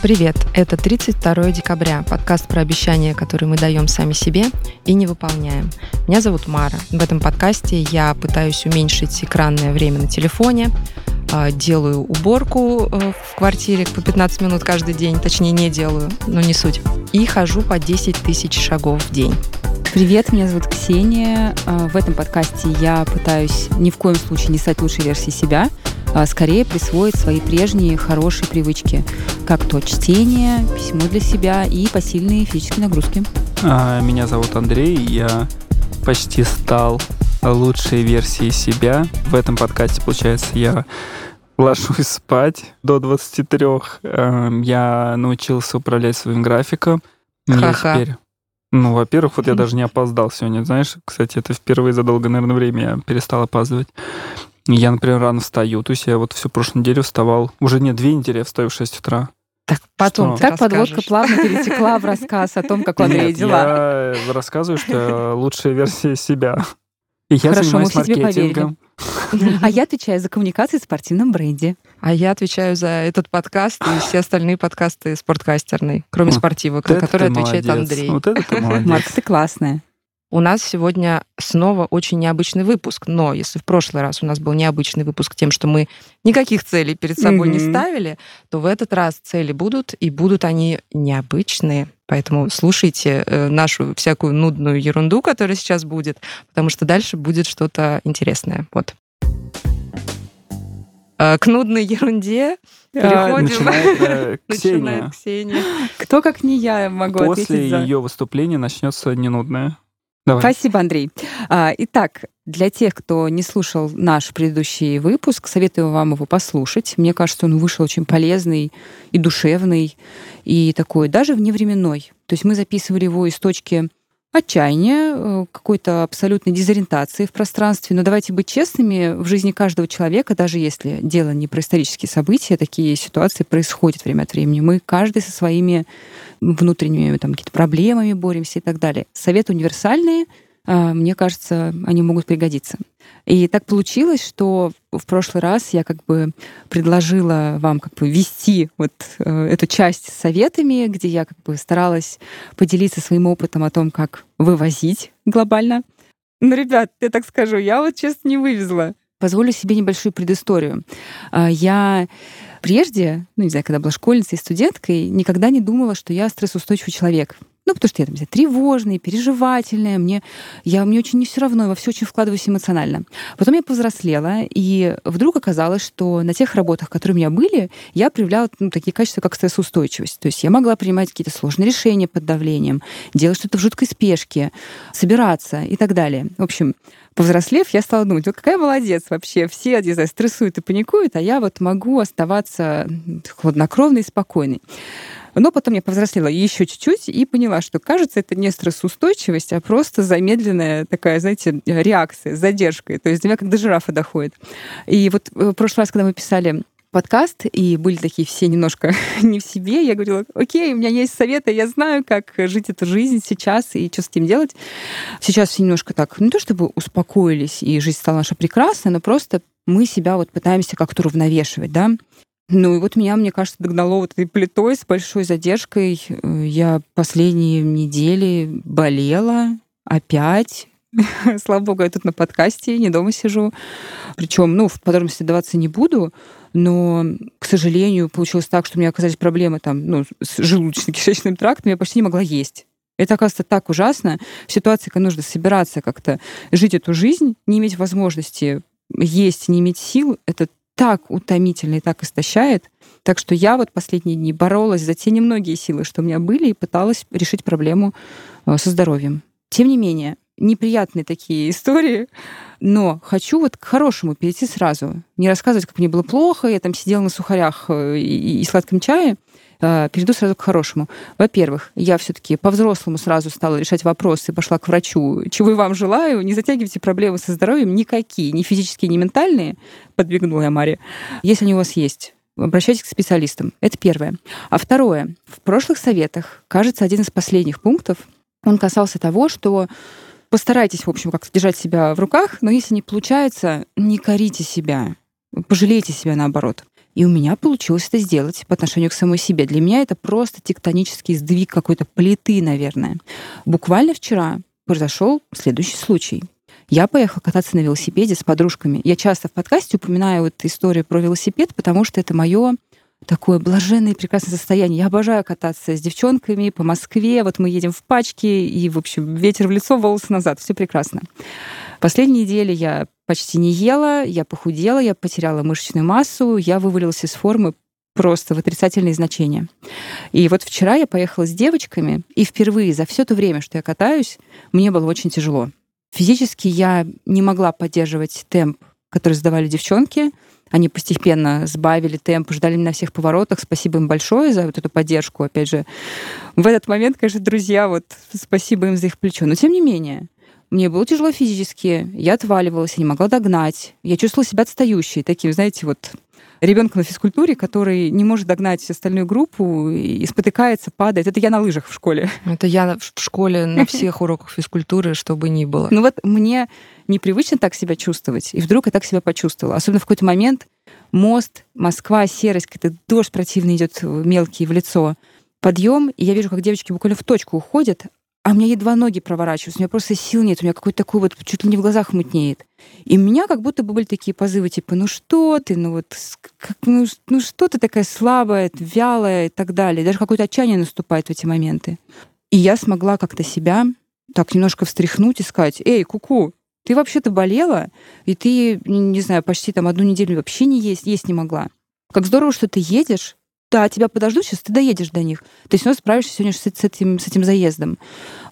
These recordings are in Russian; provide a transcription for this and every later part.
Привет! Это 32 декабря, подкаст про обещания, которые мы даем сами себе и не выполняем. Меня зовут Мара. В этом подкасте я пытаюсь уменьшить экранное время на телефоне, а, делаю уборку э, в квартире по 15 минут каждый день, точнее не делаю, но не суть, и хожу по 10 тысяч шагов в день. Привет, меня зовут Ксения. А, в этом подкасте я пытаюсь ни в коем случае не стать лучшей версией себя, скорее присвоить свои прежние хорошие привычки, как то чтение, письмо для себя и посильные физические нагрузки. А, меня зовут Андрей, я почти стал лучшей версией себя. В этом подкасте, получается, я ложусь спать до 23. Эм, я научился управлять своим графиком. Ха-ха. теперь... Ну, во-первых, вот я даже не опоздал сегодня, знаешь. Кстати, это впервые за долгое, наверное, время я перестал опаздывать. Я, например, рано встаю. То есть я вот всю прошлую неделю вставал. Уже нет, две недели я встаю в 6 утра. Так потом Что? ты Так подводка плавно перетекла в рассказ о том, как у Андрея дела. я рассказываю, что я лучшая версия себя. И я Хорошо, мы занимаюсь тебе маркетингом. А я отвечаю за коммуникации в спортивном бренде. А я отвечаю за этот подкаст и все остальные подкасты спорткастерной, кроме спортивок, за которые отвечает. Андрей. Вот это ты молодец. Марк, ты классная. У нас сегодня снова очень необычный выпуск, но если в прошлый раз у нас был необычный выпуск тем, что мы никаких целей перед собой не Мгм. ставили, то в этот раз цели будут, и будут они необычные. Поэтому слушайте э, нашу всякую нудную ерунду, которая сейчас будет, потому что дальше будет что-то интересное. Вот. Э, К нудной ерунде переходим. Начинает э, Ксения. Начинает Ксения. Кто, как не я, могу После ответить за... ее выступления начнется ненудное. Давай. Спасибо, Андрей. А, Итак, для тех, кто не слушал наш предыдущий выпуск, советую вам его послушать. Мне кажется, он вышел очень полезный и душевный, и такой даже вневременной. То есть мы записывали его из точки отчаяния, э, какой-то абсолютной дезориентации в пространстве. Но давайте быть честными, в жизни каждого человека, даже если дело не про исторические события, такие ситуации происходят время от времени. Мы каждый со своими внутренними там, какими-то проблемами боремся и так далее. Советы универсальные, мне кажется, они могут пригодиться. И так получилось, что в прошлый раз я как бы предложила вам как бы вести вот э, эту часть с советами, где я как бы старалась поделиться своим опытом о том, как вывозить глобально. Ну, ребят, я так скажу, я вот честно не вывезла. Позволю себе небольшую предысторию. А, Я прежде, ну, не знаю, когда была школьницей и студенткой, никогда не думала, что я стрессоустойчивый человек. Ну, потому что я там, не знаю, тревожная, переживательная, мне, я, мне очень не все равно, я во все очень вкладываюсь эмоционально. Потом я повзрослела, и вдруг оказалось, что на тех работах, которые у меня были, я проявляла ну, такие качества, как стрессоустойчивость. То есть я могла принимать какие-то сложные решения под давлением, делать что-то в жуткой спешке, собираться и так далее. В общем, повзрослев, я стала думать, вот какая молодец вообще. Все, не знаю, стрессуют и паникуют, а я вот могу оставаться хладнокровной и спокойной. Но потом я повзрослела еще чуть-чуть и поняла, что, кажется, это не стрессоустойчивость, а просто замедленная такая, знаете, реакция с задержкой. То есть до меня как до жирафа доходит. И вот э, в прошлый раз, когда мы писали подкаст, и были такие все немножко не в себе, я говорила, окей, у меня есть советы, я знаю, как жить эту жизнь сейчас и что с этим делать. Сейчас все немножко так, не то чтобы успокоились, и жизнь стала наша прекрасная, но просто мы себя вот пытаемся как-то уравновешивать, да. Ну и вот меня, мне кажется, догнало вот этой плитой с большой задержкой. Э, Я последние недели болела опять. Слава богу, я тут на подкасте, не дома сижу. Причем, ну, в подробности даваться не буду, но, к сожалению, получилось так, что у меня оказались проблемы там, ну, с желудочно-кишечным трактом, я почти не могла есть. Это, оказывается, так ужасно. В ситуации, когда нужно собираться как-то жить эту жизнь, не иметь возможности есть, не иметь сил, это так утомительно и так истощает. Так что я вот последние дни боролась за те немногие силы, что у меня были, и пыталась решить проблему э, со здоровьем. Тем не менее, неприятные такие истории, но хочу вот к хорошему перейти сразу. Не рассказывать, как мне было плохо, я там сидела на сухарях э, и, и сладком чае, перейду сразу к хорошему. Во-первых, я все-таки по-взрослому сразу стала решать вопросы, пошла к врачу. Чего и вам желаю, не затягивайте проблемы со здоровьем никакие, ни физические, ни ментальные, подбегнула я Маре. Если они у вас есть, обращайтесь к специалистам. Это первое. А второе. В прошлых советах, кажется, один из последних пунктов, он касался того, что постарайтесь, в общем, как-то держать себя в руках, но если не получается, не корите себя, пожалейте себя наоборот. И у меня получилось это сделать по отношению к самой себе. Для меня это просто тектонический сдвиг какой-то плиты, наверное. Буквально вчера произошел следующий случай. Я поехала кататься на велосипеде с подружками. Я часто в подкасте упоминаю вот историю про велосипед, потому что это мое такое блаженное и прекрасное состояние. Я обожаю кататься с девчонками по Москве. Вот мы едем в пачке, и, в общем, ветер в лицо, волосы назад. Все прекрасно. Последние недели я почти не ела, я похудела, я потеряла мышечную массу, я вывалилась из формы просто в отрицательные значения. И вот вчера я поехала с девочками, и впервые за все то время, что я катаюсь, мне было очень тяжело. Физически я не могла поддерживать темп, который задавали девчонки. Они постепенно сбавили темп, ждали меня на всех поворотах. Спасибо им большое за вот эту поддержку. Опять же, в этот момент, конечно, друзья, вот спасибо им за их плечо. Но тем не менее, мне было тяжело физически, я отваливалась, я не могла догнать. Я чувствовала себя отстающей, таким, знаете, вот ребенка на физкультуре, который не может догнать остальную группу и спотыкается, падает. Это я на лыжах в школе. Это я в школе на всех уроках физкультуры, чтобы ни было. Ну вот мне непривычно так себя чувствовать, и вдруг я так себя почувствовала. Особенно в какой-то момент мост, Москва, серость, какой-то дождь противный идет мелкий в лицо. Подъем, и я вижу, как девочки буквально в точку уходят, а у меня едва ноги проворачиваются, у меня просто сил нет, у меня какой-то такой вот чуть ли не в глазах мутнеет. И у меня как будто бы были такие позывы, типа, ну что ты, ну вот, как, ну, ну что ты такая слабая, вялая и так далее. Даже какое-то отчаяние наступает в эти моменты. И я смогла как-то себя так немножко встряхнуть и сказать, эй, куку, ты вообще-то болела, и ты, не знаю, почти там одну неделю вообще не есть, есть не могла. Как здорово, что ты едешь, да, тебя подождут, сейчас ты доедешь до них. Ты все равно справишься сегодня с, этим, с этим заездом.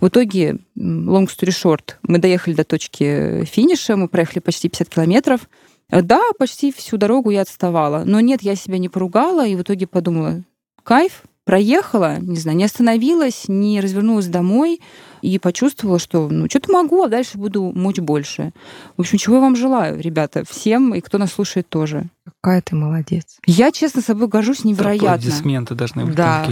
В итоге, long story short, мы доехали до точки финиша, мы проехали почти 50 километров. Да, почти всю дорогу я отставала. Но нет, я себя не поругала, и в итоге подумала, кайф, проехала, не знаю, не остановилась, не развернулась домой и почувствовала, что ну что-то могу, а дальше буду мочь больше. В общем, чего я вам желаю, ребята, всем, и кто нас слушает тоже. Какая ты молодец. Я, честно, собой горжусь невероятно. Аплодисменты должны быть. Да,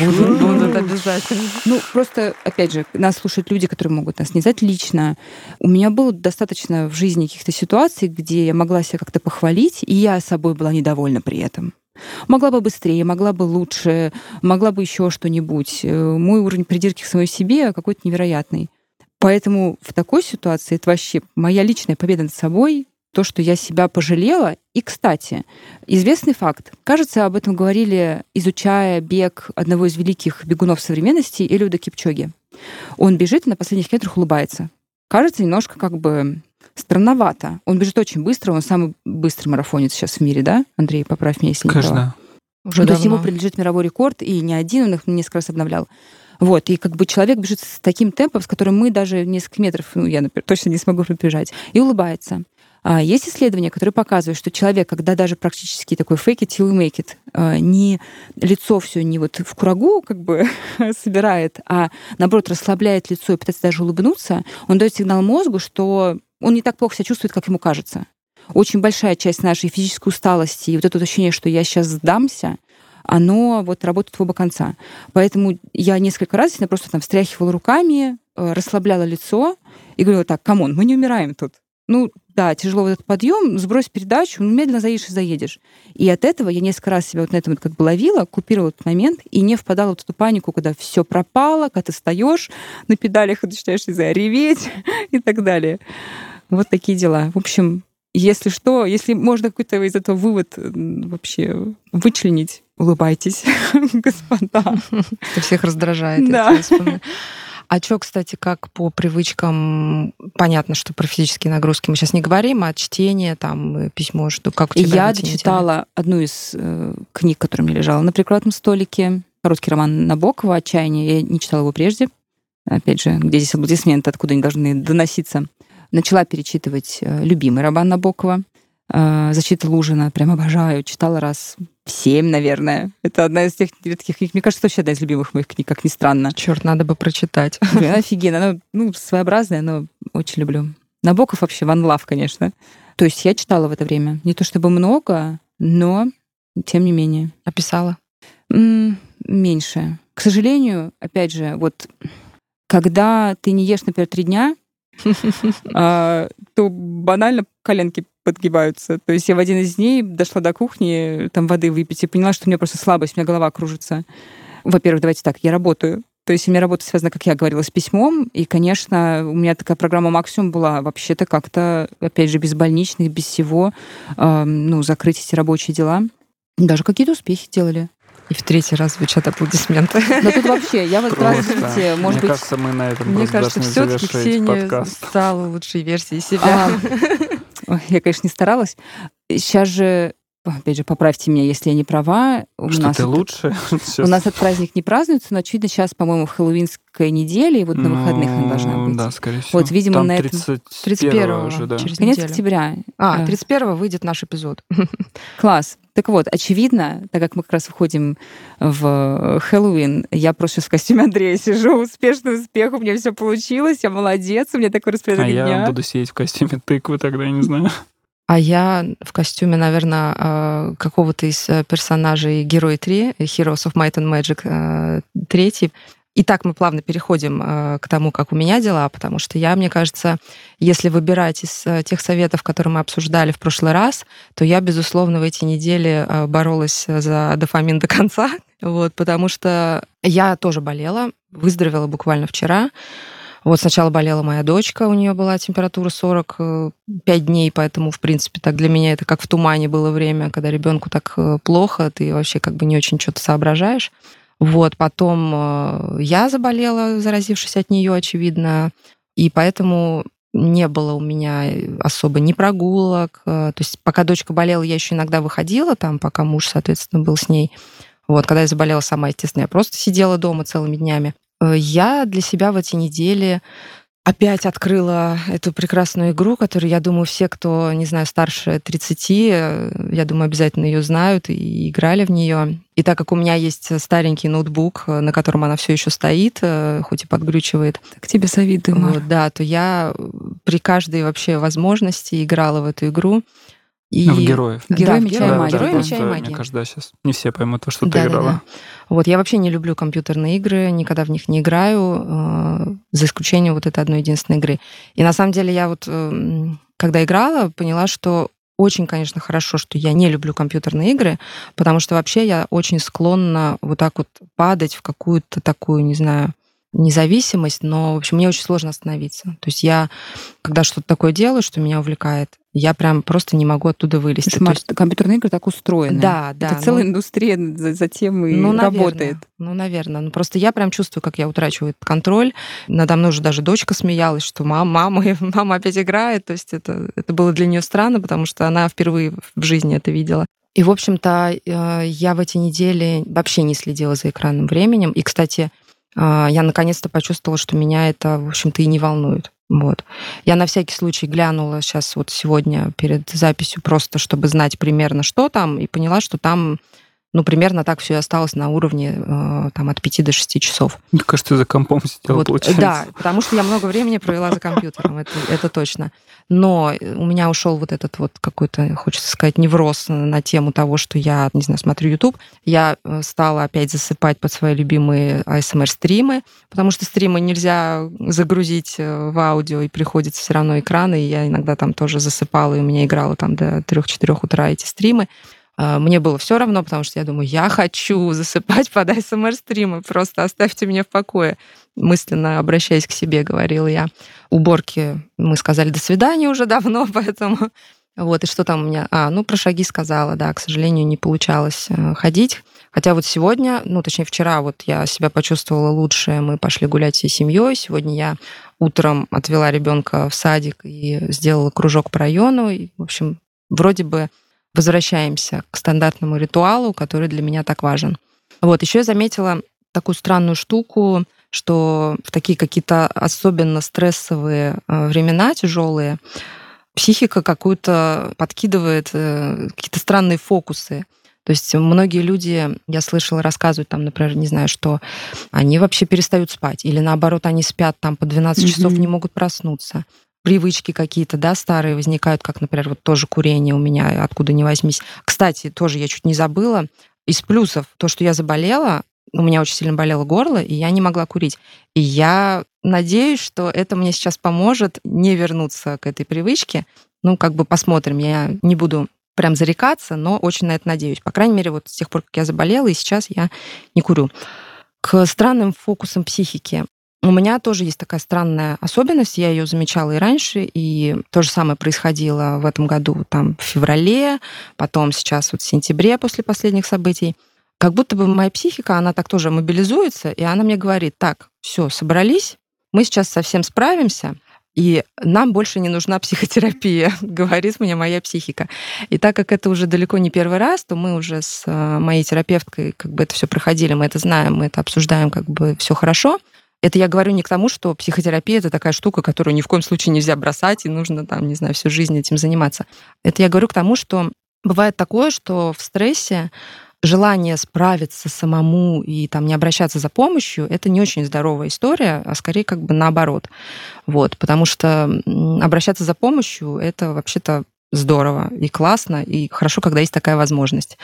будут, будут обязательно. Ну, просто, опять же, нас слушают люди, которые могут нас не знать лично. У меня было достаточно в жизни каких-то ситуаций, где я могла себя как-то похвалить, и я собой была недовольна при этом. Могла бы быстрее, могла бы лучше, могла бы еще что-нибудь. Э, мой уровень придирки к самой себе какой-то невероятный. Поэтому в такой ситуации это вообще моя личная победа над собой, то, что я себя пожалела. И, кстати, известный факт. Кажется, об этом говорили, изучая бег одного из великих бегунов современности, Элиуда Кипчоги. Он бежит и на последних метрах улыбается. Кажется, немножко как бы странновато. Он бежит очень быстро, он самый быстрый марафонец сейчас в мире, да? Андрей, поправь меня, если Конечно. не права. Уже ну, то давно. есть ему принадлежит мировой рекорд, и не один, он их несколько раз обновлял. Вот, и как бы человек бежит с таким темпом, с которым мы даже несколько метров, ну, я, например, точно не смогу пробежать, и улыбается. А есть исследования, которые показывают, что человек, когда даже практически такой fake it till you make it, а, не лицо все не вот в курагу как бы собирает, а наоборот расслабляет лицо и пытается даже улыбнуться, он дает сигнал мозгу, что он не так плохо себя чувствует, как ему кажется. Очень большая часть нашей физической усталости и вот это ощущение, что я сейчас сдамся, оно вот работает в оба конца. Поэтому я несколько раз я просто там встряхивала руками, э, расслабляла лицо и говорила так, come on, мы не умираем тут. Ну, да, тяжело вот этот подъем, сбрось передачу, ну, медленно заедешь и заедешь. И от этого я несколько раз себя вот на этом вот как бы ловила, купировала этот момент и не впадала в эту панику, когда все пропало, когда ты встаешь на педалях и начинаешь, не знаю, реветь и так далее. Вот такие дела. В общем, если что, если можно какой-то из этого вывод вообще вычленить, улыбайтесь, господа. Это всех раздражает. Да. А что, кстати, как по привычкам, понятно, что про физические нагрузки мы сейчас не говорим, а чтение, там, письмо, что как у тебя Я дочитала одну из э, книг, которая мне лежала на прикладном столике, короткий роман Набокова «Отчаяние». Я не читала его прежде. Опять же, где здесь аплодисменты, откуда они должны доноситься. Начала перечитывать э, любимый роман Набокова э, «Защита Лужина». Прям обожаю. Читала раз в семь, наверное. Это одна из тех редких книг. Мне кажется, это вообще одна из любимых моих книг, как ни странно. Черт, надо бы прочитать. Блин, она офигенная. Она ну, своеобразная, но очень люблю. Набоков вообще one love, конечно. То есть я читала в это время. Не то чтобы много, но тем не менее. Описала. М, Меньше. К сожалению, опять же, вот когда ты не ешь, например, три дня, то банально коленки подгибаются. То есть я в один из дней дошла до кухни, там воды выпить, и поняла, что у меня просто слабость, у меня голова кружится. Во-первых, давайте так, я работаю. То есть у меня работа связана, как я говорила, с письмом. И, конечно, у меня такая программа «Максимум» была вообще-то как-то, опять же, без больничных, без всего, э, ну, закрыть эти рабочие дела. Даже какие-то успехи делали. И в третий раз звучат аплодисменты. Да тут вообще, я вот здравствуйте, может Мне быть... кажется, мы на этом Мне просто кажется, все-таки Ксения подкаст. стала лучшей версией себя. А, Я, конечно, не старалась. Сейчас же, опять же, поправьте меня, если я не права. У Что нас ты это- лучше? У нас этот праздник не празднуется, но очевидно сейчас, по-моему, хэллоуинская неделя, и вот на выходных она должна Ну, быть. Да, скорее всего. Вот, видимо, Там на этом- 31 уже, да. через Конец неделю. октября. А, Э, 31 выйдет наш эпизод. Класс. Так вот, очевидно, так как мы как раз выходим в Хэллоуин, я просто сейчас в костюме Андрея сижу, успешный успех, у меня все получилось, я молодец, у меня такое А распоряжение я буду сидеть в костюме тыквы тогда, я не знаю. А я в костюме, наверное, э, какого-то из э, персонажей Герой 3, Heroes of Might and Magic э, 3. И так мы плавно переходим э, к тому, как у меня дела, потому что я, мне кажется, если выбирать из э, тех советов, которые мы обсуждали в прошлый раз, то я, безусловно, в эти недели э, боролась за дофамин до конца, вот, потому что я тоже болела, выздоровела буквально вчера. Вот сначала болела моя дочка, у нее была температура 45 дней, поэтому, в принципе, так для меня это как в тумане было время, когда ребенку так э, плохо, ты вообще как бы не очень что-то соображаешь. Вот, потом э, я заболела, заразившись от нее, очевидно, и поэтому не было у меня особо ни прогулок. э, То есть пока дочка болела, я еще иногда выходила там, пока муж, соответственно, был с ней. Вот, когда я заболела сама, естественно, я просто сидела дома целыми днями. Э, Я для себя в эти недели опять открыла эту прекрасную игру, которую, я думаю, все, кто, не знаю, старше 30, э, я думаю, обязательно ее знают и играли в нее. И так как у меня есть старенький ноутбук, э, на котором она все еще стоит, хоть и подглючивает, Так тебе завидую, Мар. вот, да, то я при каждой вообще возможности играла в эту игру. И... Ну, В героев. Герой в меча и магии. Да. меча и магии. Мне кажется, да, сейчас не все поймут то, что ты Да-да-да. играла. Вот, я вообще не люблю компьютерные игры, никогда в них не играю, э, за исключением вот этой одной единственной игры. И на самом деле я вот, э, когда играла, поняла, что очень, конечно, хорошо, что я не люблю компьютерные игры, потому что вообще я очень склонна вот так вот падать в какую-то такую, не знаю, независимость, но, в общем, мне очень сложно остановиться. То есть я, когда что-то такое делаю, что меня увлекает, я прям просто не могу оттуда вылезти. Маш, есть- компьютерные игры так устроены. да, да. Это целая ну- индустрия за, за тем и ну, наверное. работает. Ну, наверное. Ну, просто я прям чувствую, как я утрачиваю этот контроль. Надо мной уже даже дочка смеялась, что мама, мама, мама опять играет. То есть это, это было для нее странно, потому что она впервые в жизни это видела. И, в общем-то, э, я в эти недели вообще не следила за экранным временем. И, кстати, я наконец-то почувствовала, что меня это, в общем-то, и не волнует. Вот. Я на всякий случай глянула сейчас вот сегодня перед записью просто, чтобы знать примерно, что там, и поняла, что там ну, примерно так все и осталось на уровне э, там, от 5 до 6 часов. Мне кажется, ты за компом сидел, Вот, получается. да, потому что я много времени провела за компьютером, это, это точно. Но у меня ушел вот этот вот какой-то, хочется сказать, невроз на тему того, что я, не знаю, смотрю YouTube. Я э, стала опять засыпать под свои любимые ASMR-стримы, потому что стримы нельзя загрузить э, в аудио, и приходится все равно экраны, и я иногда там тоже засыпала, и у меня играло там до 3-4 утра эти стримы. А, Мне было все равно, потому что я думаю, я хочу засыпать под ASMR-стримы, просто оставьте меня в покое. Мысленно обращаясь к себе, говорила я. Уборки мы сказали до свидания уже давно, поэтому... Вот, и что там у меня? А, ну, про шаги сказала, да, к сожалению, не получалось э, ходить. Хотя вот сегодня, ну, точнее, вчера вот я себя почувствовала лучше, мы пошли гулять всей семьей. Сегодня я утром отвела ребенка в садик и сделала кружок по району. И, в общем, вроде бы возвращаемся к стандартному ритуалу, который для меня так важен. Вот, еще я заметила такую странную штуку, что в такие какие-то особенно стрессовые э, времена, тяжелые, психика какую-то подкидывает э, какие-то странные фокусы. То есть многие люди, я слышала, рассказывают там, например, не знаю, что они вообще перестают спать, или наоборот, они спят там по 12 часов, Мгм. не могут проснуться привычки какие-то, да, старые возникают, как, например, вот тоже курение у меня, откуда ни возьмись. Кстати, тоже я чуть не забыла, из плюсов то, что я заболела, у меня очень сильно болело горло, и я не могла курить. И я надеюсь, что это мне сейчас поможет не вернуться к этой привычке. Ну, как бы посмотрим. Я не буду прям зарекаться, но очень на это надеюсь. По крайней мере, вот с тех пор, как я заболела, и сейчас я не курю. К странным фокусам психики. У меня тоже есть такая странная особенность, я ее замечала и раньше, и то же самое происходило в этом году, там, в феврале, потом сейчас вот в сентябре после последних событий. Как будто бы моя психика, она так тоже мобилизуется, и она мне говорит, так, все, собрались, мы сейчас совсем справимся, и нам больше не нужна психотерапия, говорит мне моя психика. И так как это уже далеко не первый раз, то мы уже с э, моей терапевткой как бы это все проходили, мы это знаем, мы это обсуждаем, как бы все хорошо. Это я говорю не к тому, что психотерапия это такая штука, которую ни в коем случае нельзя бросать, и нужно там, не знаю, всю жизнь этим заниматься. Это я говорю к тому, что бывает такое, что в стрессе желание справиться самому и там не обращаться за помощью, это не очень здоровая история, а скорее как бы наоборот. Вот, потому что обращаться за помощью это вообще-то здорово и классно, и хорошо, когда есть такая возможность.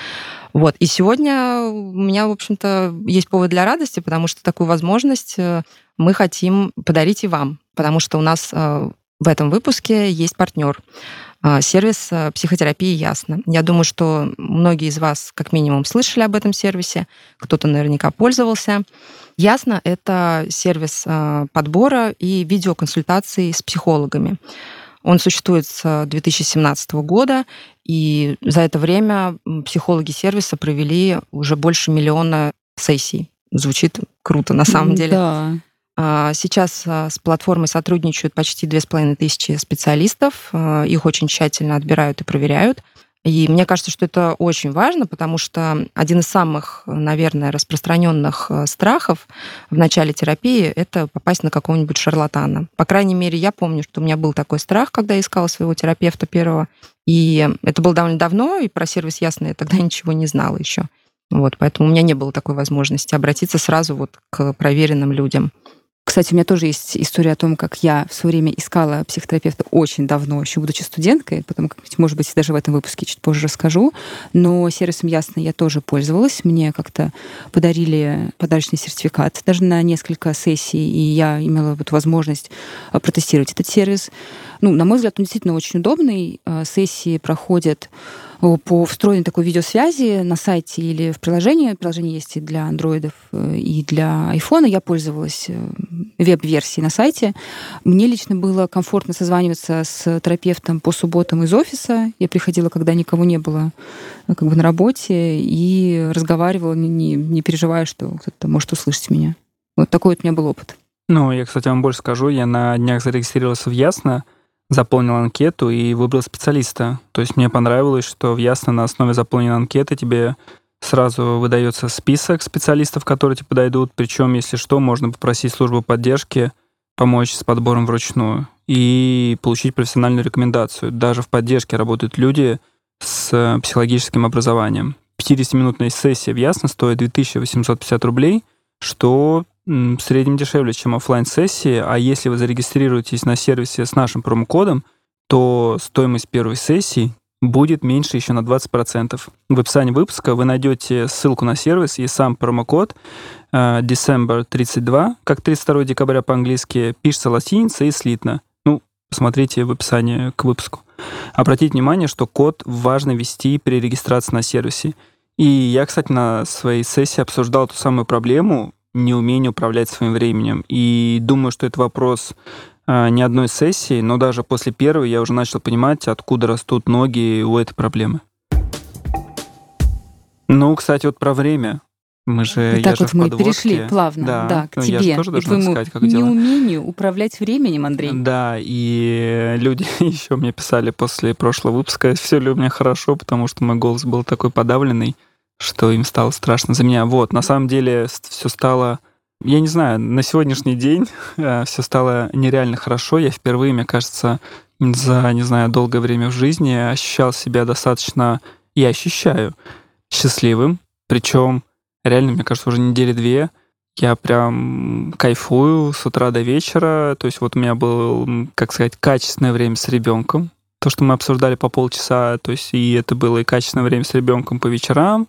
Вот. И сегодня у меня, в общем-то, есть повод для радости, потому что такую возможность э, мы хотим подарить и вам, потому что у нас э, в этом выпуске есть партнер. Э, сервис психотерапии «Ясно». Я думаю, что многие из вас как минимум слышали об этом сервисе, кто-то наверняка пользовался. «Ясно» — это сервис подбора и видеоконсультаций с психологами. Он существует с 2017 года, и за это время психологи сервиса провели уже больше миллиона сессий. Звучит круто на самом деле. Да. А, сейчас а, с платформой сотрудничают почти две с половиной тысячи специалистов. А, их очень тщательно отбирают и проверяют. И мне кажется, что это очень важно, потому что один из самых, наверное, распространенных э, страхов в начале терапии — это попасть на какого-нибудь шарлатана. По крайней мере, я помню, что у меня был такой страх, когда я искала своего терапевта первого. И это было довольно давно, и про сервис ясно я тогда ничего не знала еще. Вот, поэтому у меня не было такой возможности обратиться сразу вот к проверенным людям. Кстати, у меня тоже есть история о том, как я в свое время искала психотерапевта очень давно, еще будучи студенткой, потом, может быть, даже в этом выпуске чуть позже расскажу. Но сервисом Ясно я тоже пользовалась. Мне как-то подарили подарочный сертификат даже на несколько сессий, и я имела вот возможность а, протестировать этот сервис. Ну, на мой взгляд, он действительно очень удобный. А, сессии проходят по встроенной такой видеосвязи на сайте или в приложении. Приложение есть и для андроидов, э, и для айфона. Я пользовалась э, веб-версией на сайте. Мне лично было комфортно созваниваться с терапевтом по субботам из офиса. Я приходила, когда никого не было э, как бы на работе, и разговаривала, не, не переживая, что кто-то может услышать меня. Вот такой вот у меня был опыт. Ну, я, кстати, вам больше скажу. Я на днях зарегистрировался в Ясно, заполнил анкету и выбрал специалиста. То есть мне понравилось, что в Ясно на основе заполненной анкеты тебе сразу выдается список специалистов, которые тебе подойдут. Причем, если что, можно попросить службу поддержки помочь с подбором вручную и получить профессиональную рекомендацию. Даже в поддержке работают люди с психологическим образованием. 50-минутная сессия в Ясно стоит 2850 рублей, что в среднем дешевле, чем офлайн сессии а если вы зарегистрируетесь на сервисе с нашим промокодом, то стоимость первой сессии будет меньше еще на 20%. В описании выпуска вы найдете ссылку на сервис и сам промокод uh, December 32, как 32 декабря по-английски, пишется латиница и слитно. Ну, посмотрите в описании к выпуску. Обратите внимание, что код важно ввести при регистрации на сервисе. И я, кстати, на своей сессии обсуждал ту самую проблему, неумение управлять своим временем. И думаю, что это вопрос э, не одной сессии, но даже после первой я уже начал понимать, откуда растут ноги у этой проблемы. Ну, кстати, вот про время. Мы же, и так вот мы перешли плавно, да, да к ну, тебе. Я же тоже и твоему сказать, как неумению дела. управлять временем, Андрей. Да, и люди еще мне писали после прошлого выпуска, все ли у меня хорошо, потому что мой голос был такой подавленный что им стало страшно за меня. Вот, на самом деле все стало... Я не знаю, на сегодняшний день э, все стало нереально хорошо. Я впервые, мне кажется, за, не знаю, долгое время в жизни ощущал себя достаточно, и ощущаю, счастливым. Причем, реально, мне кажется, уже недели две я прям кайфую с утра до вечера. То есть вот у меня было, как сказать, качественное время с ребенком то, что мы обсуждали по полчаса, то есть и это было и качественное время с ребенком по вечерам,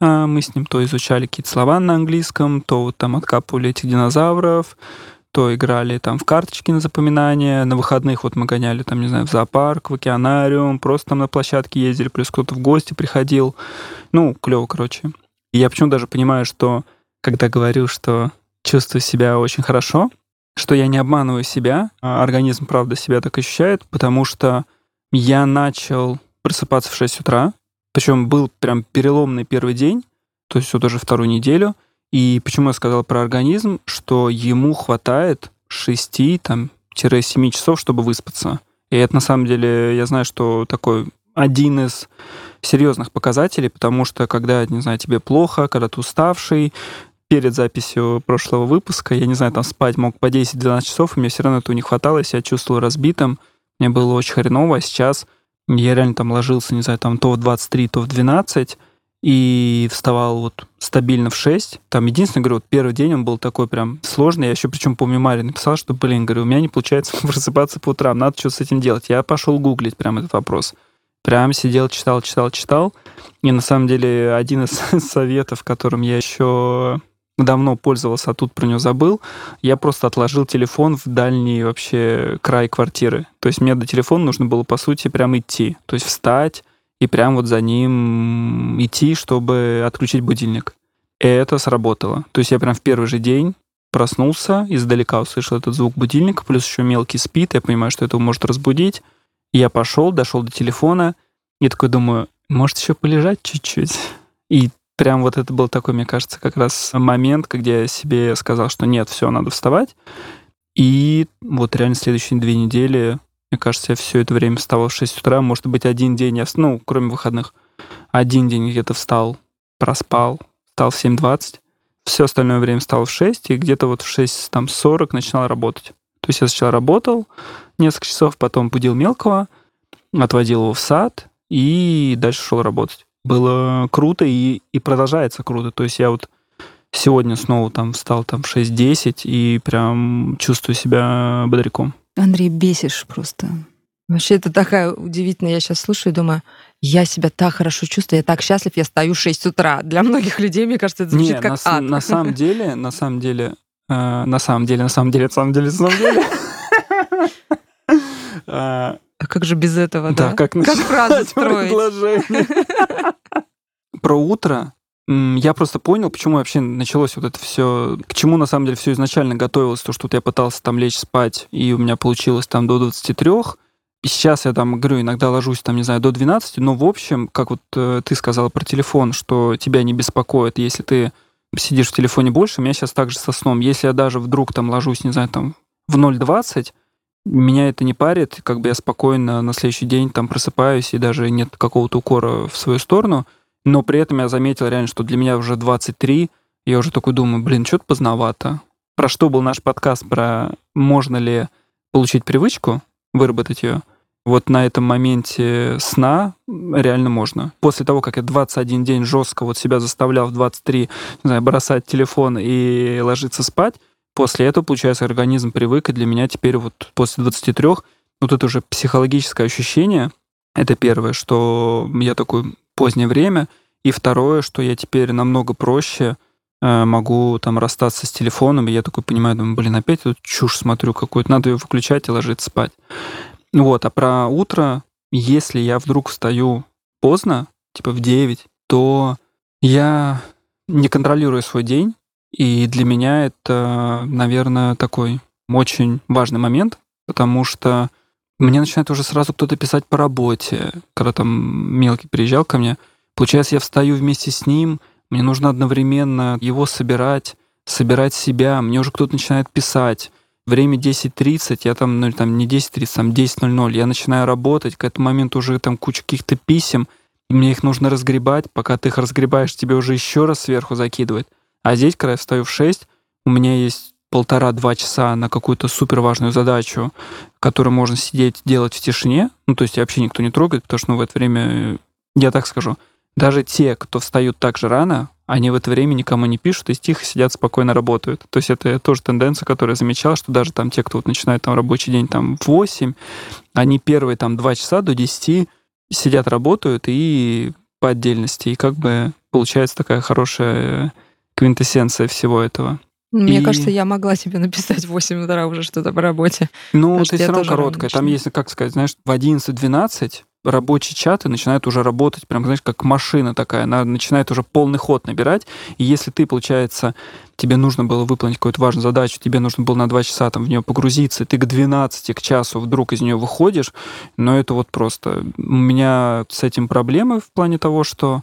А, мы с ним то изучали какие-то слова на английском, то вот там откапывали этих динозавров, то играли там в карточки на запоминание. На выходных вот мы гоняли там, не знаю, в зоопарк, в океанариум, просто там на площадке ездили, плюс кто-то в гости приходил. Ну, клево, короче. И я почему даже понимаю, что когда говорю, что чувствую себя очень хорошо, что я не обманываю себя, а организм, правда, себя так ощущает, потому что я начал просыпаться в 6 утра, причем был прям переломный первый день, то есть вот уже вторую неделю. И почему я сказал про организм, что ему хватает 6 там, 7 часов, чтобы выспаться. И это на самом деле, я знаю, что такой один из серьезных показателей, потому что когда, не знаю, тебе плохо, когда ты уставший, перед записью прошлого выпуска, я не знаю, там спать мог по 10-12 часов, и мне все равно этого не хватало, я чувствовал разбитым, мне было очень хреново, а сейчас я реально там ложился, не знаю, там то в 23, то в 12, и вставал вот стабильно в 6. Там единственное, говорю, вот первый день он был такой прям сложный. Я еще причем помню Маре написал, что, блин, говорю, у меня не получается просыпаться по утрам, надо что-то с этим делать. Я пошел гуглить прям этот вопрос. Прям сидел, читал, читал, читал. И на самом деле один из советов, которым я еще давно пользовался, а тут про него забыл, я просто отложил телефон в дальний вообще край квартиры. То есть мне до телефона нужно было, по сути, прям идти. То есть встать и прям вот за ним идти, чтобы отключить будильник. И это сработало. То есть я прям в первый же день проснулся, издалека услышал этот звук будильника, плюс еще мелкий спит, я понимаю, что это может разбудить. Я пошел, дошел до телефона, и такой думаю, может еще полежать чуть-чуть. И прям вот это был такой, мне кажется, как раз момент, где я себе сказал, что нет, все, надо вставать. И вот реально следующие две недели, мне кажется, я все это время вставал в 6 утра. Может быть, один день я, ну, кроме выходных, один день где-то встал, проспал, встал в 7.20. Все остальное время встал в 6, и где-то вот в 6.40 начинал работать. То есть я сначала работал несколько часов, потом будил мелкого, отводил его в сад и дальше шел работать было круто и, и продолжается круто. То есть я вот сегодня снова там встал там в 6-10 и прям чувствую себя бодряком. Андрей, бесишь просто. Вообще, это такая удивительная. Я сейчас слушаю и думаю, я себя так хорошо чувствую, я так счастлив, я стою в 6 утра. Для многих людей, мне кажется, это звучит Не, как на, ад. на самом деле, на самом деле, э, на самом деле, на самом деле, на самом деле, на самом деле. Как же без этого, да? Да, как, как фразы строить? Про утро я просто понял, почему вообще началось вот это все, к чему на самом деле все изначально готовилось, то, что вот я пытался там лечь спать, и у меня получилось там до 23, и сейчас я там, говорю, иногда ложусь там, не знаю, до 12, но в общем, как вот э, ты сказала про телефон, что тебя не беспокоит, если ты сидишь в телефоне больше, у меня сейчас также со сном. Если я даже вдруг там ложусь, не знаю, там в 0.20, меня это не парит, как бы я спокойно на следующий день там просыпаюсь, и даже нет какого-то укора в свою сторону, но при этом я заметил реально, что для меня уже 23, я уже такой думаю, блин, что-то поздновато. Про что был наш подкаст, про можно ли получить привычку, выработать ее. Вот на этом моменте сна реально можно. После того, как я 21 день жестко вот себя заставлял в 23, не знаю, бросать телефон и ложиться спать, после этого, получается, организм привык, и для меня теперь вот после 23 вот это уже психологическое ощущение, это первое, что я такой позднее время. И второе, что я теперь намного проще э, могу там расстаться с телефоном, и я такой понимаю, думаю, блин, опять тут чушь смотрю какую-то, надо ее выключать и ложиться спать. Вот, а про утро, если я вдруг встаю поздно, типа в 9, то я не контролирую свой день, и для меня это, наверное, такой очень важный момент, потому что мне начинает уже сразу кто-то писать по работе, когда там мелкий приезжал ко мне. Получается, я встаю вместе с ним, мне нужно одновременно его собирать, собирать себя, мне уже кто-то начинает писать. Время 10.30, я там, ну, там не 10.30, там 10.00, я начинаю работать, к этому моменту уже там куча каких-то писем, мне их нужно разгребать, пока ты их разгребаешь, тебе уже еще раз сверху закидывает. А здесь, когда я встаю в 6, у меня есть полтора-два часа на какую-то супер важную задачу, которую можно сидеть, делать в тишине, ну, то есть вообще никто не трогает, потому что ну, в это время, я так скажу, даже те, кто встают так же рано, они в это время никому не пишут и тихо сидят, спокойно работают. То есть это тоже тенденция, которую я замечал, что даже там те, кто вот начинает там рабочий день там в 8, они первые там 2 часа до 10 сидят, работают и по отдельности, и как бы получается такая хорошая квинтэссенция всего этого. Мне И- кажется, я могла тебе написать в 8 утра уже что-то по работе. Ну, что все равно короткая. Там, начинаю. если, как сказать, знаешь, в 11-12 рабочие чаты начинают уже работать, прям, знаешь, как машина такая. Она начинает уже полный ход набирать. И если ты, получается, тебе нужно было выполнить какую-то важную задачу, тебе нужно было на 2 часа там в нее погрузиться, ты к 12, к часу вдруг из нее выходишь, но это вот просто... У меня с этим проблемы в плане того, что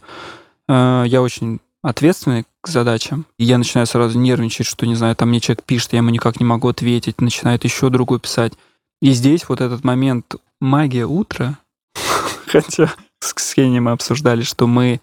э, я очень ответственный к задачам. И я начинаю сразу нервничать, что, не знаю, там мне человек пишет, я ему никак не могу ответить, начинает еще другой писать. И здесь вот этот момент магия утра, хотя с Ксенией мы обсуждали, что мы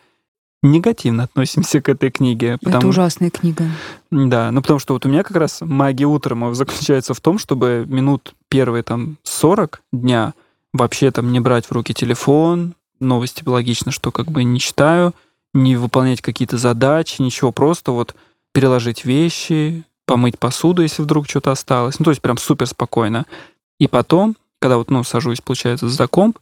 негативно относимся к этой книге. Это потому- ужасная книга. да, ну потому что вот у меня как раз магия утра заключается в том, чтобы минут первые там 40 дня вообще там не брать в руки телефон, новости логично, что как бы не читаю, не выполнять какие-то задачи, ничего, просто вот переложить вещи, помыть посуду, если вдруг что-то осталось. Ну, то есть прям супер спокойно. И потом, когда вот, ну, сажусь, получается, за комп,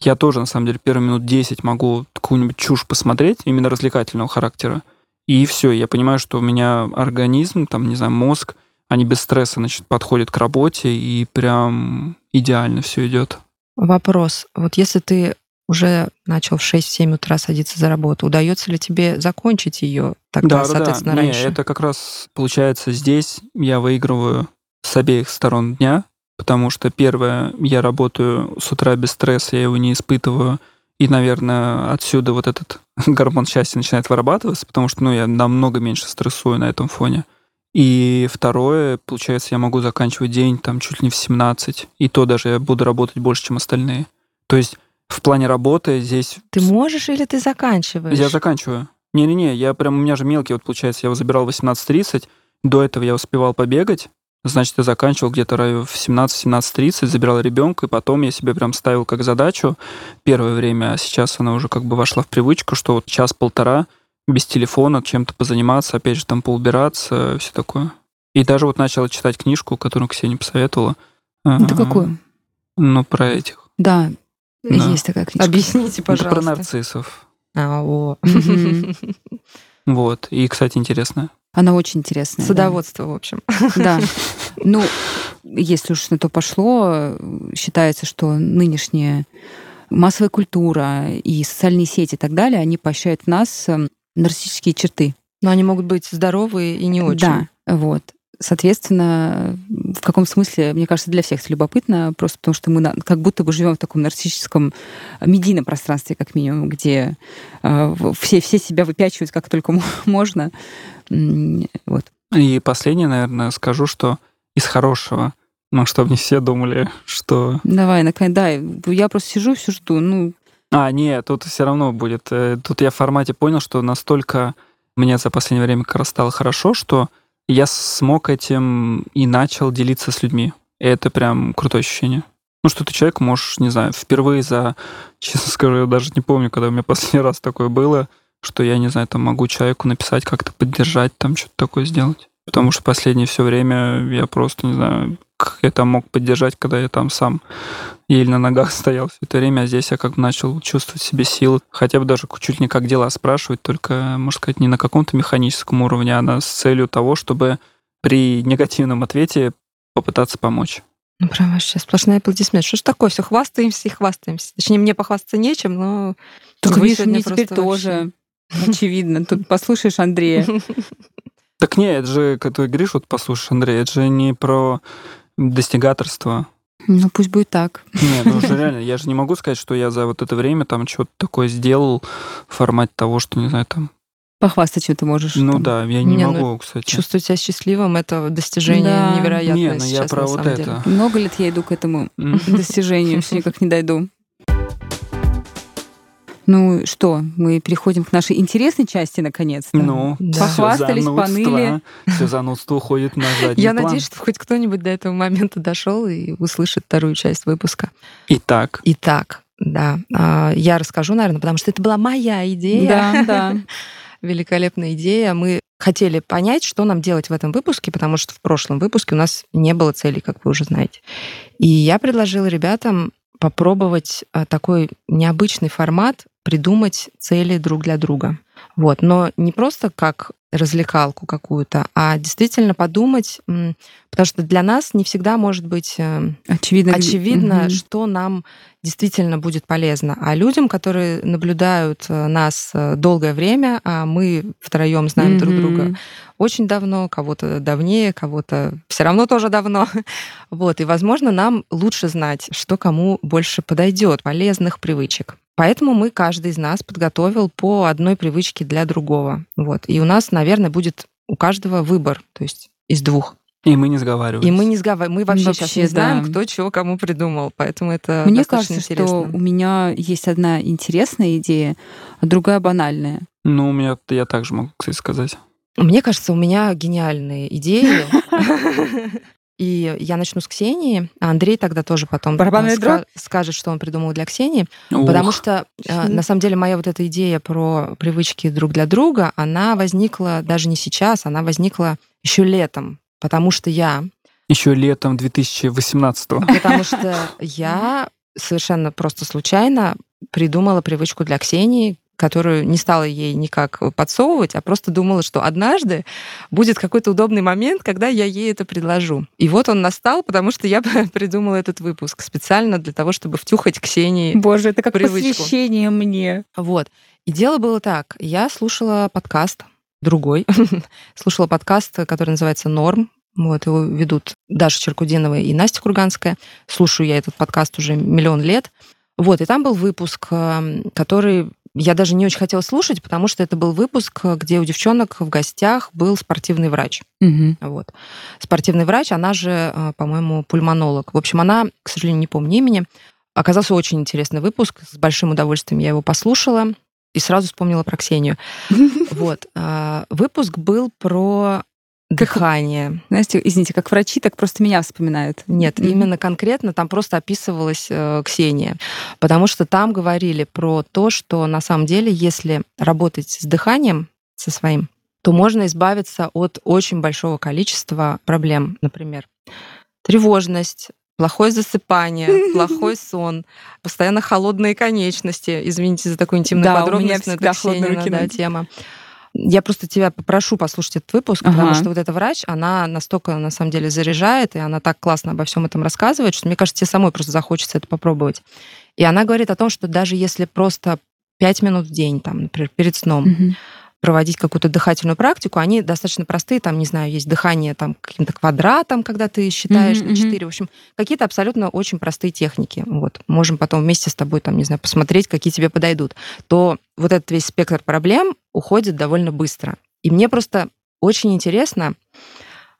я тоже, на самом деле, первые минут 10 могу какую-нибудь чушь посмотреть, именно развлекательного характера. И все, я понимаю, что у меня организм, там, не знаю, мозг, они без стресса, значит, подходят к работе, и прям идеально все идет. Вопрос. Вот если ты уже начал в 6-7 утра садиться за работу, удается ли тебе закончить ее тогда, соответственно, Не, раньше? это как раз получается здесь я выигрываю с обеих сторон дня, потому что первое, я работаю с утра без стресса, я его не испытываю, и, наверное, отсюда вот этот гормон счастья начинает вырабатываться, потому что, ну, я намного меньше стрессую на этом фоне. И второе, получается, я могу заканчивать день там чуть ли не в 17, и то даже я буду работать больше, чем остальные. То есть в плане работы здесь Ты можешь или ты заканчиваешь? я заканчиваю. Не-не-не, я прям, у меня же мелкий, вот получается, я его забирал в 18.30, до этого я успевал побегать, значит, я заканчивал где-то в 17-17.30, забирал ребенка, и потом я себе прям ставил как задачу первое время, а сейчас она уже как бы вошла в привычку, что вот час-полтора без телефона чем-то позаниматься, опять же, там поубираться, все такое. И даже вот начал читать книжку, которую Ксения посоветовала. Это А, какую? Ну, про этих. Да, Да. есть такая книжка. Объясните, Это про пожалуйста. нарциссов. А, о. Вот. И, кстати, интересно. Она очень интересная. да. Садоводство, в общем. Да. Ну, если уж на то пошло, считается, что нынешняя массовая культура и социальные сети и так далее, они поощряют в нас э, нарциссические черты. Но они могут быть здоровые и не очень. Да, вот. Соответственно, в каком смысле, мне кажется, для всех это любопытно, просто потому что мы как будто бы живем в таком нарциссическом э, медийном пространстве, как минимум, где э, все, все себя выпячивают как только мо- можно. Вот. И последнее, наверное, скажу, что из хорошего, ну, чтобы не все думали, что... Давай, наконец, да, я просто сижу, все жду. Ну, А, нет, тут все равно будет. Э, Тут я в формате понял, что настолько мне за последнее время как раз стало хорошо, что я смог этим и начал делиться с людьми. И это прям крутое ощущение. Ну, что ты человек можешь, не знаю, впервые за, честно скажу, я даже не помню, когда у меня последний раз такое было, что я, не знаю, там могу человеку написать, как-то поддержать, там что-то такое сделать. Потому что последнее все время я просто, не знаю, там мог поддержать, когда я там сам еле на ногах стоял все это время, а здесь я как бы начал чувствовать себе силы. Хотя бы даже чуть ли не как дела спрашивать, только, можно сказать, не на каком-то механическом уровне, а на- с целью того, чтобы при негативном ответе попытаться помочь. Ну, прям вообще сплошная аплодисмент. Что ж такое? Все хвастаемся и хвастаемся. Точнее, мне похвастаться нечем, но... так вы видишь, мне теперь тоже. Очевидно. Тут послушаешь Андрея. Так не, это же, как ты говоришь, вот послушай, Андрей, это же не про достигаторство. Ну, пусть будет так. Не, ну же реально, я же не могу сказать, что я за вот это время там что-то такое сделал в формате того, что, не знаю, там... Похвастать, чем ты можешь. Ну там. да, я не Не, ну, могу, кстати. Чувствовать себя счастливым — это достижение Да. невероятное Не, ну сейчас, я про на вот деле. это. Много лет я иду к этому достижению, все никак не дойду. Ну что, мы переходим к нашей интересной части наконец-то. Ну, Да. Похвастались, поныли. Все занудство уходит на задний Я план. надеюсь, что хоть кто-нибудь до этого момента дошел и услышит вторую часть выпуска. Итак, Итак, да, а, я расскажу, наверное, потому что это была моя идея. Да, да. Великолепная идея. Мы хотели понять, что нам делать в этом выпуске, потому что в прошлом выпуске у нас не было целей, как вы уже знаете. И я предложила ребятам попробовать а, такой необычный формат придумать цели друг для друга. Вот. Но не просто как развлекалку какую-то, а действительно подумать, потому что для нас не всегда может быть э, очевидно, очевидно угу. что нам действительно будет полезно. А людям, которые наблюдают э, нас э, долгое время, а мы втроем знаем угу. друг друга очень давно, кого-то давнее, кого-то все равно тоже давно. Вот. И, возможно, нам лучше знать, что кому больше подойдет, полезных привычек. Поэтому мы, каждый из нас, подготовил по одной привычке для другого. Вот. И у нас, наверное, будет у каждого выбор, то есть из двух. И мы не сговариваемся. И мы не сговариваем. Мы вообще, вообще сейчас не знаем, да. кто чего кому придумал. Поэтому это Мне кажется, интересно. что у меня есть одна интересная идея, а другая банальная. Ну, у меня я также могу, кстати, сказать. Мне кажется, у меня гениальные идеи. И я начну с Ксении, а Андрей тогда тоже потом ска- скажет, что он придумал для Ксении. Ух. Потому что, э, на самом деле, моя вот эта идея про привычки друг для друга, она возникла даже не сейчас, она возникла еще летом. Потому что я... Еще летом 2018 -го. Потому что я совершенно просто случайно придумала привычку для Ксении, которую не стала ей никак подсовывать, а просто думала, что однажды будет какой-то удобный момент, когда я ей это предложу. И вот он настал, потому что я придумала этот выпуск специально для того, чтобы втюхать Ксении Боже, это как привычку. посвящение мне. Вот. И дело было так. Я слушала подкаст другой. слушала подкаст, который называется «Норм». Вот, его ведут Даша Черкудинова и Настя Курганская. Слушаю я этот подкаст уже миллион лет. Вот, и там был выпуск, эм, который я даже не очень хотела слушать, потому что это был выпуск, где у девчонок в гостях был спортивный врач. Угу. Вот. Спортивный врач, она же, э, по-моему, пульмонолог. В общем, она, к сожалению, не помню имени. Оказался очень интересный выпуск. С большим удовольствием я его послушала и сразу вспомнила про Ксению. Вот. А, выпуск был про Дыхание. Знаете, извините, как врачи, так просто меня вспоминают. Нет, mm-hmm. именно конкретно там просто описывалась э, Ксения. Потому что там говорили про то, что на самом деле, если работать с дыханием, со своим, то можно избавиться от очень большого количества проблем. Например, тревожность, плохое засыпание, плохой сон, постоянно холодные конечности. Извините за такую интимную да, подробность, но это Ксения, да, тема. Я просто тебя попрошу послушать этот выпуск, ага. потому что вот эта врач, она настолько, на самом деле, заряжает, и она так классно обо всем этом рассказывает, что, мне кажется, тебе самой просто захочется это попробовать. И она говорит о том, что даже если просто пять минут в день, там, например, перед сном, угу проводить какую-то дыхательную практику, они достаточно простые, там, не знаю, есть дыхание там каким-то квадратом, когда ты считаешь mm-hmm. на 4, в общем, какие-то абсолютно очень простые техники. Вот, можем потом вместе с тобой, там, не знаю, посмотреть, какие тебе подойдут. То вот этот весь спектр проблем уходит довольно быстро. И мне просто очень интересно,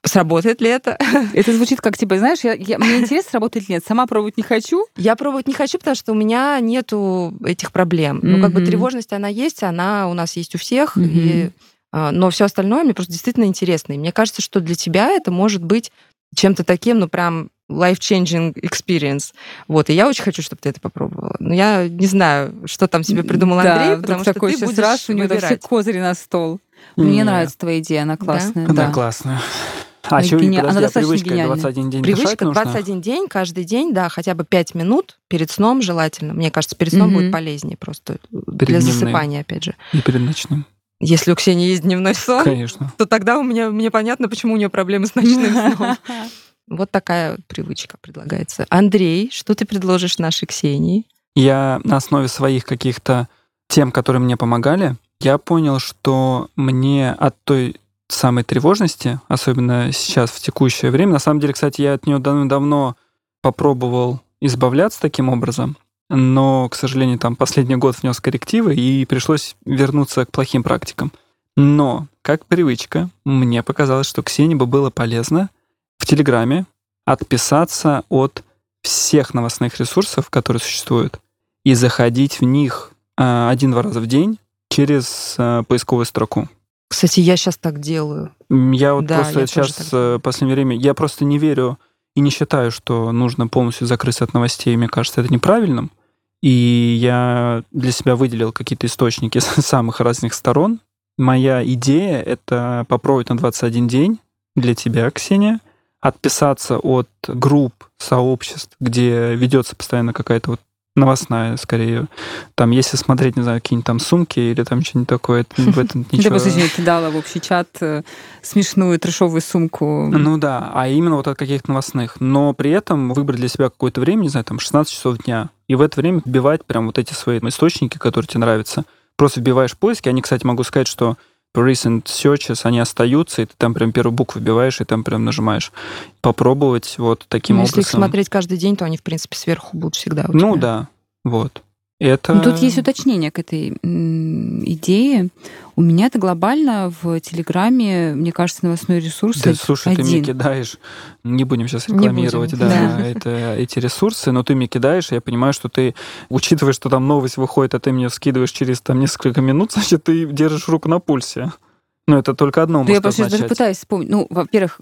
Сработает ли это? Это звучит как, типа, знаешь, я, я, мне интересно, сработает ли нет. Сама пробовать не хочу. Я пробовать не хочу, потому что у меня нету этих проблем. Mm-hmm. Ну, как бы тревожность, она есть, она у нас есть у всех. Mm-hmm. И, а, но все остальное мне просто действительно интересно. И мне кажется, что для тебя это может быть чем-то таким, ну, прям life-changing experience. Вот, и я очень хочу, чтобы ты это попробовала. Но я не знаю, что там себе придумал Андрей, да, потому что такой ты будешь раз, у него все козыри на стол. Мне нравится твоя идея, она классная. Да, да. Она классная. А, еще гени... подожди, Она а привычка гениальная. 21 день Привычка 21 день, каждый день, да, хотя бы 5 минут перед сном желательно. Мне кажется, перед сном угу. будет полезнее просто перед для дневным. засыпания, опять же. И перед ночным. Если у Ксении есть дневной сон, Конечно. то тогда у меня мне понятно, почему у нее проблемы с ночным сном. Вот такая привычка предлагается. Андрей, что ты предложишь нашей Ксении? Я на основе своих каких-то тем, которые мне помогали, я понял, что мне от той самой тревожности, особенно сейчас, в текущее время. На самом деле, кстати, я от нее давно попробовал избавляться таким образом, но, к сожалению, там последний год внес коррективы, и пришлось вернуться к плохим практикам. Но, как привычка, мне показалось, что Ксении бы было полезно в Телеграме отписаться от всех новостных ресурсов, которые существуют, и заходить в них а, один-два раза в день через а, поисковую строку. Кстати, я сейчас так делаю. Я вот да, просто я сейчас в последнее время, я просто не верю и не считаю, что нужно полностью закрыться от новостей. Мне кажется, это неправильным. И я для себя выделил какие-то источники с самых разных сторон. Моя идея — это попробовать на 21 день для тебя, Ксения, отписаться от групп, сообществ, где ведется постоянно какая-то вот новостная, скорее. Там, если смотреть, не знаю, какие-нибудь там сумки или там что-нибудь такое, это, в этом ничего... Просто сегодня кидала в общий чат э, смешную трешовую сумку. Ну да, а именно вот от каких-то новостных. Но при этом выбрать для себя какое-то время, не знаю, там 16 часов дня, и в это время вбивать прям вот эти свои источники, которые тебе нравятся. Просто вбиваешь поиски. Они, кстати, могу сказать, что recent searches, они остаются, и ты там прям первую букву вбиваешь, и там прям нажимаешь. Попробовать вот таким ну, образом. Если их смотреть каждый день, то они, в принципе, сверху будут всегда у Ну тебя. да, вот. Это... Ну, тут есть уточнение к этой идее. У меня это глобально в Телеграме, мне кажется, новостной ресурс Да, слушай, один. ты мне кидаешь, не будем сейчас Не рекламировать, будем, да, да. Это, эти ресурсы, но ты мне кидаешь, и я понимаю, что ты, учитывая, что там новость выходит, а ты мне скидываешь через там несколько минут, значит, ты держишь руку на пульсе. Ну, это только одно Да может я просто даже пытаюсь вспомнить. Ну, во-первых,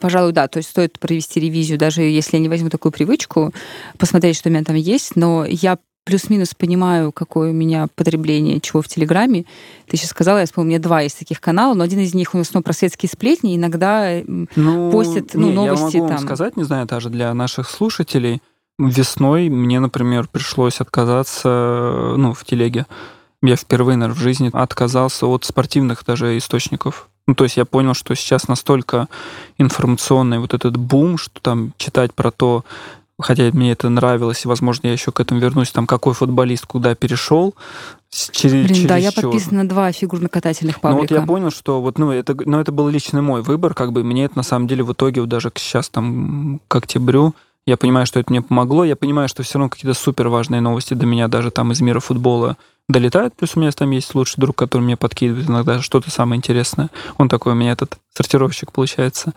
пожалуй, да, то есть стоит провести ревизию, даже если я не возьму такую привычку, посмотреть, что у меня там есть, но я плюс-минус понимаю, какое у меня потребление чего в Телеграме. Ты сейчас сказала, я вспомнила, у меня два есть таких канала, но один из них у нас ну, про светские сплетни, иногда Ну, постят, ну, не, новости я могу вам там. сказать, не знаю, даже для наших слушателей, весной мне, например, пришлось отказаться, ну, в телеге. Я впервые, наверное, в жизни отказался от спортивных даже источников. Ну, то есть я понял, что сейчас настолько информационный вот этот бум, что там читать про то, хотя мне это нравилось, и, возможно, я еще к этому вернусь, там, какой футболист куда перешел, через, Блин, да, я подписана на два фигурно-катательных Ну вот паблика. я понял, что вот, ну, это, ну, это был личный мой выбор, как бы мне это на самом деле в итоге вот даже сейчас там к октябрю я понимаю, что это мне помогло, я понимаю, что все равно какие-то супер важные новости до меня даже там из мира футбола долетают, плюс у меня там есть лучший друг, который мне подкидывает иногда что-то самое интересное. Он такой у меня этот сортировщик получается.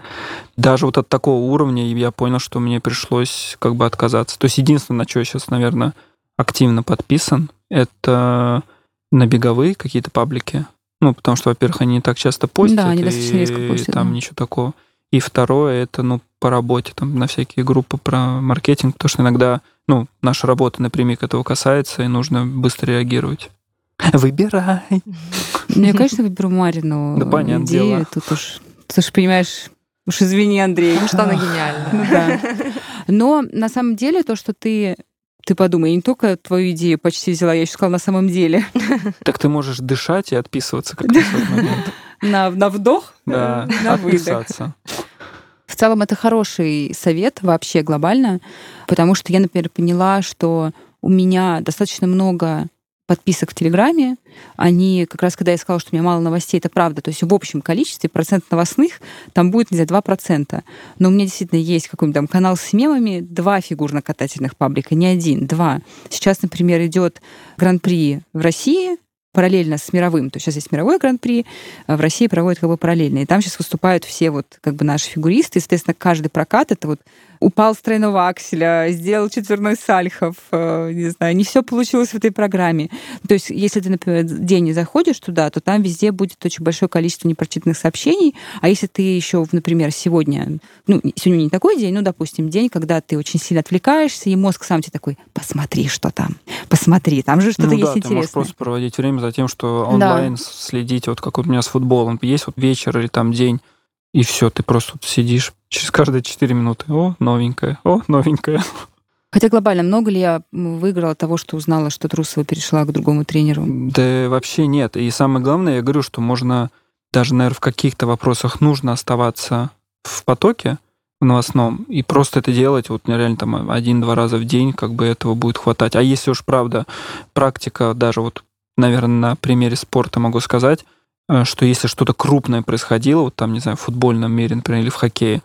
Даже вот от такого уровня я понял, что мне пришлось как бы отказаться. То есть единственное, на что я сейчас, наверное, активно подписан, это на беговые какие-то паблики. Ну, потому что, во-первых, они не так часто постят, Да, они достаточно и редко постят, там да. ничего такого. И второе, это, ну, по работе, там, на всякие группы про маркетинг, потому что иногда, ну, наша работа напрямик этого касается, и нужно быстро реагировать. Выбирай. Ну, я, конечно, выберу Марину Да, понятное дело. Тут уж, ты уж понимаешь, уж извини, Андрей. Потому что она Ну гениальна. да. Но на самом деле то, что ты ты подумай, я не только твою идею почти взяла, я еще сказала на самом деле. Так ты можешь дышать и отписываться как раз в этот момент. На, на вдох, Да, э, на выдох. отписаться. В целом это хороший совет вообще глобально, потому что я, например, поняла, что у меня достаточно много подписок в Телеграме. Они, как раз когда я сказала, что у меня мало новостей, это правда. То есть в общем количестве процент новостных там будет, не знаю, 2%. Но у меня действительно есть какой-нибудь там канал с мемами, два фигурно-катательных паблика, не один, два. Сейчас, например, идет гран-при в России, параллельно с мировым. То есть сейчас есть мировой гран-при, а в России проводят как бы параллельно. И там сейчас выступают все вот как бы наши фигуристы. И, соответственно, каждый прокат это вот упал с тройного акселя, сделал четверной сальхов, э, не знаю, не все получилось в этой программе. То есть, если ты, например, день не заходишь туда, то там везде будет очень большое количество непрочитанных сообщений. А если ты еще, например, сегодня, ну, сегодня не такой день, ну, допустим, день, когда ты очень сильно отвлекаешься, и мозг сам тебе такой, посмотри, что там, посмотри, там же что-то ну есть да, ты можешь интересное. просто проводить время за тем, что онлайн следить, вот как вот у меня с футболом. Есть вот вечер или там день, и все, ты просто вот сидишь через каждые 4 минуты. О, новенькая, о, новенькая. Хотя глобально, много ли я выиграла того, что узнала, что Трусова перешла к другому тренеру? Да вообще нет. И самое главное, я говорю, что можно даже, наверное, в каких-то вопросах нужно оставаться в потоке, в новостном, и просто это делать вот реально там один-два раза в день, как бы этого будет хватать. А если уж правда практика, даже вот, наверное, на примере спорта могу сказать, э, что если что-то крупное происходило, вот там, не знаю, в футбольном мире, например, или в хоккее,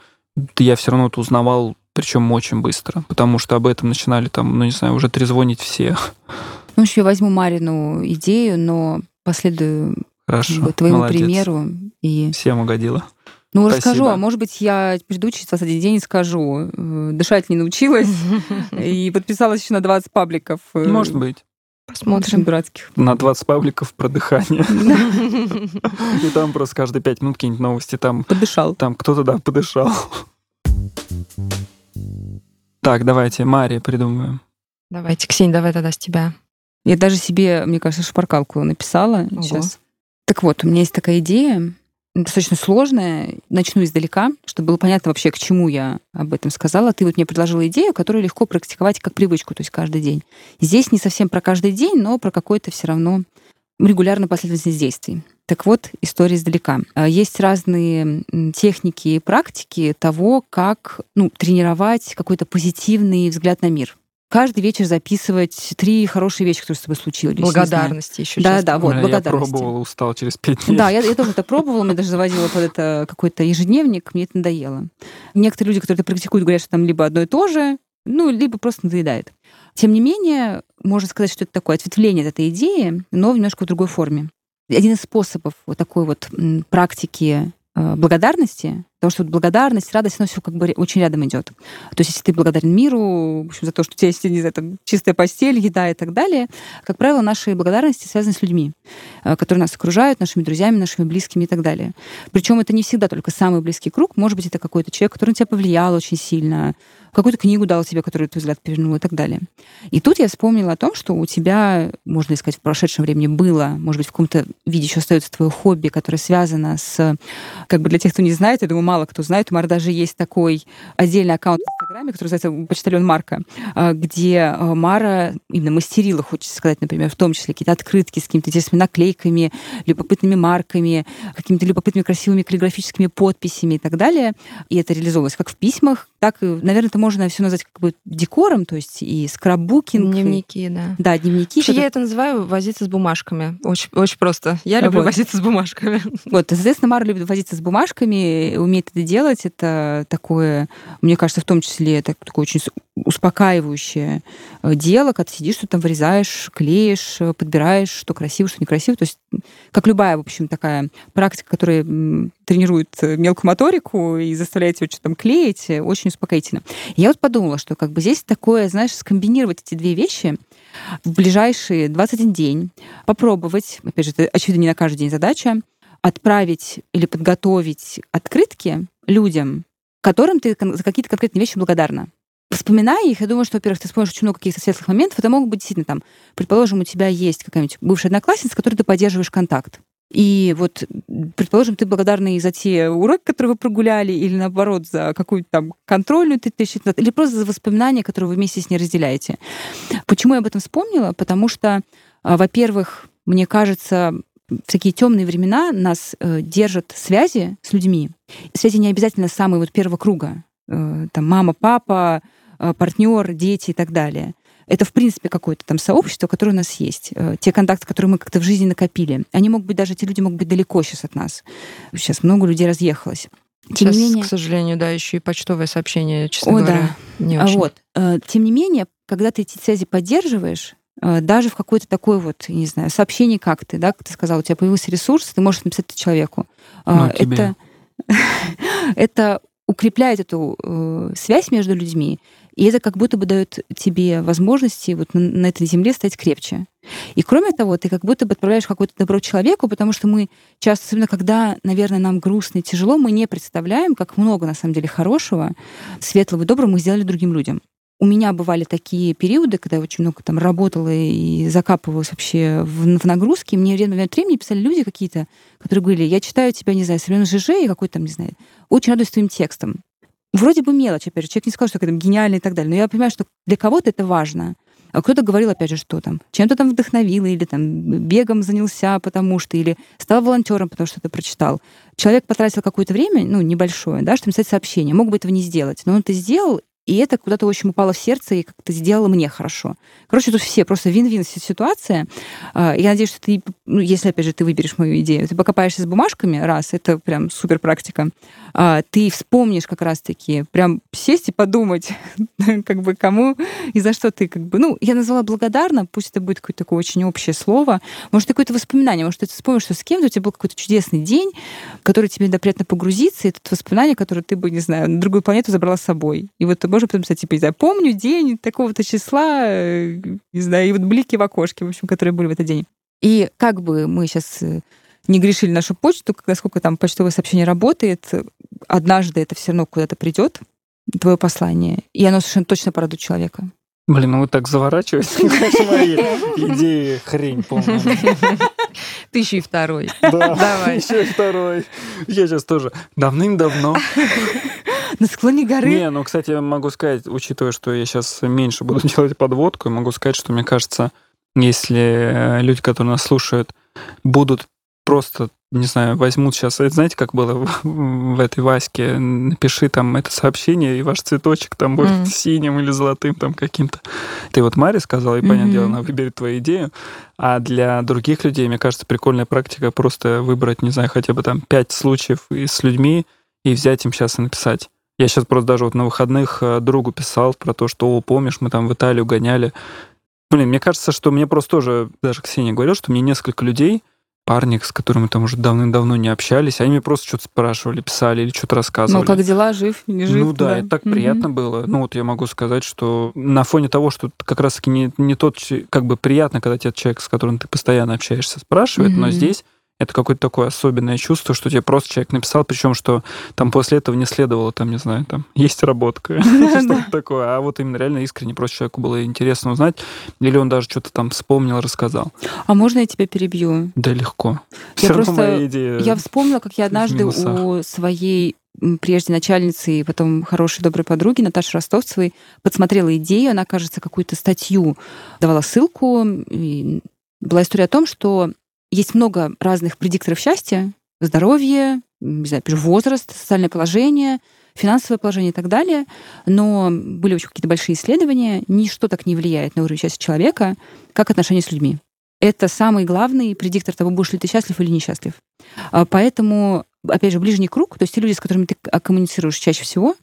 то я все равно вот узнавал, причем очень быстро, потому что об этом начинали там, ну не знаю, уже трезвонить все. Ну, еще я возьму Марину идею, но последую Хорошо, как бы, твоему молодец. примеру. И... Всем угодила. Ну, Спасибо. расскажу, а может быть, я приду через 21 день и скажу. э, Дышать не научилась и подписалась еще на 20 пабликов. э, Может быть. Посмотрим. дурацких. На 20 пабликов про дыхание. И там просто каждые 5 минут какие-нибудь новости. Там, Подышал. там кто-то, да, подышал. Так, давайте, Мария придумаем. Давайте, Ксения, давай тогда с тебя. Я даже себе, мне кажется, шпаркалку написала Ого. сейчас. Так вот, у меня есть такая идея. Достаточно сложное. Начну издалека, чтобы было понятно вообще, к чему я об этом сказала. Ты вот мне предложила идею, которую легко практиковать как привычку, то есть каждый день. Здесь не совсем про каждый день, но про какой-то все равно регулярную последовательность действий. Так вот, история издалека. А, есть разные техники и практики того, как ну, тренировать какой-то позитивный взгляд на мир каждый вечер записывать три хорошие вещи, которые с тобой случились. Благодарности еще. Да, да, вот, благодарности. Я пробовала, устал через пять дней. Да, я, я тоже это пробовала, мне даже заводила под это какой-то ежедневник, мне это надоело. Некоторые люди, которые это практикуют, говорят, что там либо одно и то же, ну, либо просто надоедает. Тем не менее, можно сказать, что это такое ответвление от этой идеи, но в немножко в другой форме. Один из способов вот такой вот практики Э, благодарности, потому что вот благодарность, радость, оно все как бы очень рядом идет. То есть, если ты благодарен миру, в общем, за то, что у тебя есть, не знаю, чистая постель, еда и так далее, как правило, наши благодарности связаны с людьми, э, которые нас окружают, нашими друзьями, нашими близкими и так далее. Причем это не всегда только самый близкий круг, может быть, это какой-то человек, который на тебя повлиял очень сильно, какую-то книгу дал тебе, которую твой взгляд перевернул и так далее. И тут я вспомнила о том, что у тебя, можно сказать, в прошедшем времени было, может быть, в каком-то виде еще остается твое хобби, которое связано с, как бы для тех, кто не знает, я думаю, мало кто знает, у Мара даже есть такой отдельный аккаунт в Инстаграме, который называется «Почтальон Марка», а, где а, Мара именно мастерила, хочется сказать, например, в том числе какие-то открытки с какими-то интересными наклейками, любопытными марками, какими-то любопытными красивыми каллиграфическими подписями и так далее. И это реализовывалось как в письмах, так наверное, это можно все назвать как бы декором, то есть и скраббукинг. Дневники, и... да. Да, дневники. Вообще, я это называю возиться с бумажками. Очень, очень просто. Я люблю вот. возиться с бумажками. Вот, соответственно, Мара любит возиться с бумажками, умеет это делать. Это такое, мне кажется, в том числе, это такое очень успокаивающее э, дело, когда ты сидишь, что там вырезаешь, клеишь, э, подбираешь, что красиво, что некрасиво. То есть, как любая, в общем, такая практика, которая тренирует э, мелкую моторику и заставляет тебя что-то там клеить, очень успокоительно. Я вот подумала, что как бы здесь такое, знаешь, скомбинировать эти две вещи в ближайшие 21 день, попробовать, опять же, это, очевидно, не на каждый день задача, отправить или подготовить открытки людям, которым ты за какие-то конкретные вещи благодарна. Вспоминая их, я думаю, что, во-первых, ты вспомнишь очень много каких-то светлых моментов. Это могут быть действительно там, предположим, у тебя есть какая-нибудь бывшая одноклассница, с которой ты поддерживаешь контакт. И вот, предположим, ты благодарна и за те уроки, которые вы прогуляли, или наоборот, за какую-то там контрольную ты тысячу или просто за воспоминания, которые вы вместе с ней разделяете. Почему я об этом вспомнила? Потому что, а, во-первых, мне кажется, в такие темные времена нас э, держат связи с людьми. Связи не обязательно самые вот первого круга. Э, там мама, папа, э, партнер, дети и так далее. Это, в принципе, какое-то там сообщество, которое у нас есть. Э, те контакты, которые мы как-то в жизни накопили. Они могут быть, даже эти люди могут быть далеко сейчас от нас. Сейчас много людей разъехалось. Тем сейчас, не менее... к сожалению, да, еще и почтовое сообщение, честно О, говоря, да. не очень. Вот. Тем не менее, когда ты эти связи поддерживаешь, даже в какой-то такой вот, не знаю, сообщении, как ты, да, как ты сказал, у тебя появился ресурс, ты можешь написать это человеку. Ну, это, это укрепляет эту э, связь между людьми, и это как будто бы дает тебе возможности вот на, на этой земле стать крепче. И кроме того, ты как будто бы отправляешь какое-то добро человеку, потому что мы часто, особенно когда, наверное, нам грустно и тяжело, мы не представляем, как много на самом деле хорошего, светлого и доброго мы сделали другим людям у меня бывали такие периоды, когда я очень много там работала и закапывалась вообще в, в нагрузки. Мне время от времени писали люди какие-то, которые говорили, я читаю тебя, не знаю, со ЖЖ и какой-то там, не знаю, очень радуюсь твоим текстом. Вроде бы мелочь, опять же, человек не сказал, что это гениально и так далее, но я понимаю, что для кого-то это важно. А кто-то говорил, опять же, что там, чем-то там вдохновил, или там бегом занялся, потому что, или стал волонтером, потому что ты прочитал. Человек потратил какое-то время, ну, небольшое, да, чтобы написать сообщение. Мог бы этого не сделать, но он это сделал, и это куда-то очень упало в сердце и как-то сделало мне хорошо. Короче, тут все просто вин-вин ситуация. А, я надеюсь, что ты, ну, если, опять же, ты выберешь мою идею, ты покопаешься с бумажками, раз, это прям супер практика, а, ты вспомнишь как раз-таки, прям сесть и подумать, как бы кому и за что ты, как бы, ну, я назвала благодарна, пусть это будет какое-то такое очень общее слово, может, какое-то воспоминание, может, ты вспомнишь, что с кем-то у тебя был какой-то чудесный день, который тебе приятно погрузиться, и это воспоминание, которое ты бы, не знаю, на другую планету забрала с собой. И вот ты можно потом писать, типа, не знаю, помню день такого-то числа, э, не знаю, и вот блики в окошке, в общем, которые были в этот день. И как бы мы сейчас э, не грешили нашу почту, насколько там почтовое сообщение работает, однажды это все равно куда-то придет, твое послание, и оно совершенно точно порадует человека. Блин, ну вы так заворачиваете, конечно, мои идеи хрень полная. Ты еще и второй. Да, Давай. еще и второй. Я сейчас тоже давным-давно. На склоне горы. Не, ну, кстати, я могу сказать, учитывая, что я сейчас меньше буду делать подводку, могу сказать, что мне кажется, если э, люди, которые нас слушают, будут просто, не знаю, возьмут сейчас, знаете, как было в, в этой Ваське, напиши там это сообщение, и ваш цветочек там будет Мгм. синим или золотым там каким-то. Ты вот Маре сказала, и, понятное Мгм. дело, она выберет твою идею, а для других людей, мне кажется, прикольная практика просто выбрать, не знаю, хотя бы там пять случаев с людьми и взять им сейчас и написать. Я сейчас просто даже вот на выходных э, другу писал про то, что, о, помнишь, мы там в Италию гоняли. Блин, мне кажется, что мне просто тоже, даже Ксения говорила, что мне несколько людей, парни, с которыми там уже давным-давно не общались, они мне просто что-то спрашивали, писали или что-то Ну, рассказывали. как дела, жив, не жив? Ну да, это так Мгм. приятно было. Ну вот я могу сказать, что на фоне того, что как раз-таки не, не тот, как бы приятно, когда тебя человек, с которым ты постоянно общаешься, спрашивает, но Мгм. здесь это какое-то такое особенное чувство, что тебе просто человек написал, причем что там после этого не следовало, там, не знаю, там, есть работка, что-то такое. А вот именно реально искренне просто человеку было интересно узнать, или он даже что-то там вспомнил, рассказал. А можно я тебя перебью? Да легко. Я просто-. Я вспомнила, как я однажды у своей прежде начальницы и потом хорошей доброй подруги Наташи Ростовцевой подсмотрела идею, она, кажется, какую-то статью давала ссылку. и была история о том, что есть много разных предикторов счастья, здоровье, не знаю, возраст, социальное положение, финансовое положение и так далее. Но были очень какие-то большие исследования. Ничто так не влияет на уровень счастья человека, как отношения с людьми. Это самый главный предиктор того, будешь ли ты счастлив или несчастлив. А, Поэтому, опять же, ближний круг, то есть те люди, с которыми ты а, коммуницируешь чаще всего,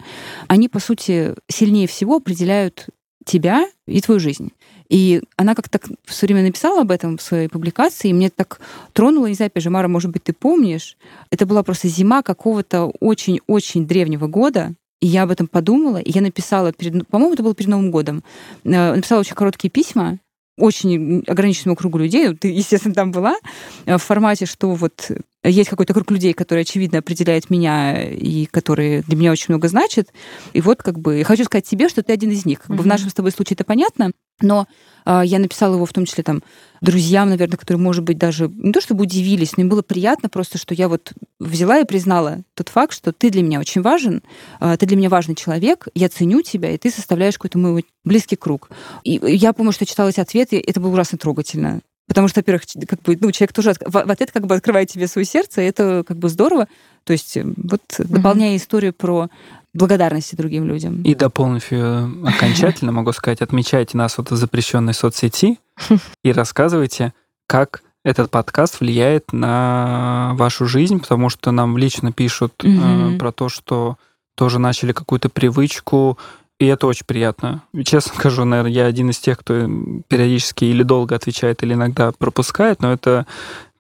они, по сути, сильнее всего определяют тебя и твою жизнь. И она как-то так все время написала об этом в своей публикации, и мне так тронуло, не знаю, опять же, Мара, может быть, ты помнишь, это была просто зима какого-то очень-очень древнего года, и я об этом подумала, и я написала, перед, по-моему, это было перед Новым годом, э, написала очень короткие письма, очень ограниченному кругу людей, ты, естественно, там была, э, в формате, что вот есть какой-то круг людей, который, очевидно, определяет меня и который для меня очень много значит. И вот как бы я хочу сказать тебе, что ты один из них. Как бы в нашем с тобой случае это понятно, но а, я написала его в том числе там друзьям, наверное, которые, может быть, даже не то чтобы удивились, но им было приятно просто, что я вот взяла и признала тот факт, что ты для меня очень важен, а, ты для меня важный человек, я ценю тебя, и ты составляешь какой-то мой близкий круг. И я помню, что читала эти ответы, и это было ужасно трогательно. Потому что, во-первых, как бы, ну, человек тоже в ответ как бы открывает тебе свое сердце, и это как бы здорово. То есть э, вот дополняя историю про благодарности другим людям. И дополнив ее окончательно, могу сказать, отмечайте нас вот в запрещенной соцсети и рассказывайте, как этот подкаст влияет на вашу жизнь, потому что нам лично пишут э, про то, что тоже начали какую-то привычку, и это очень приятно. Честно скажу, наверное, я один из тех, кто периодически или долго отвечает, или иногда пропускает, но это,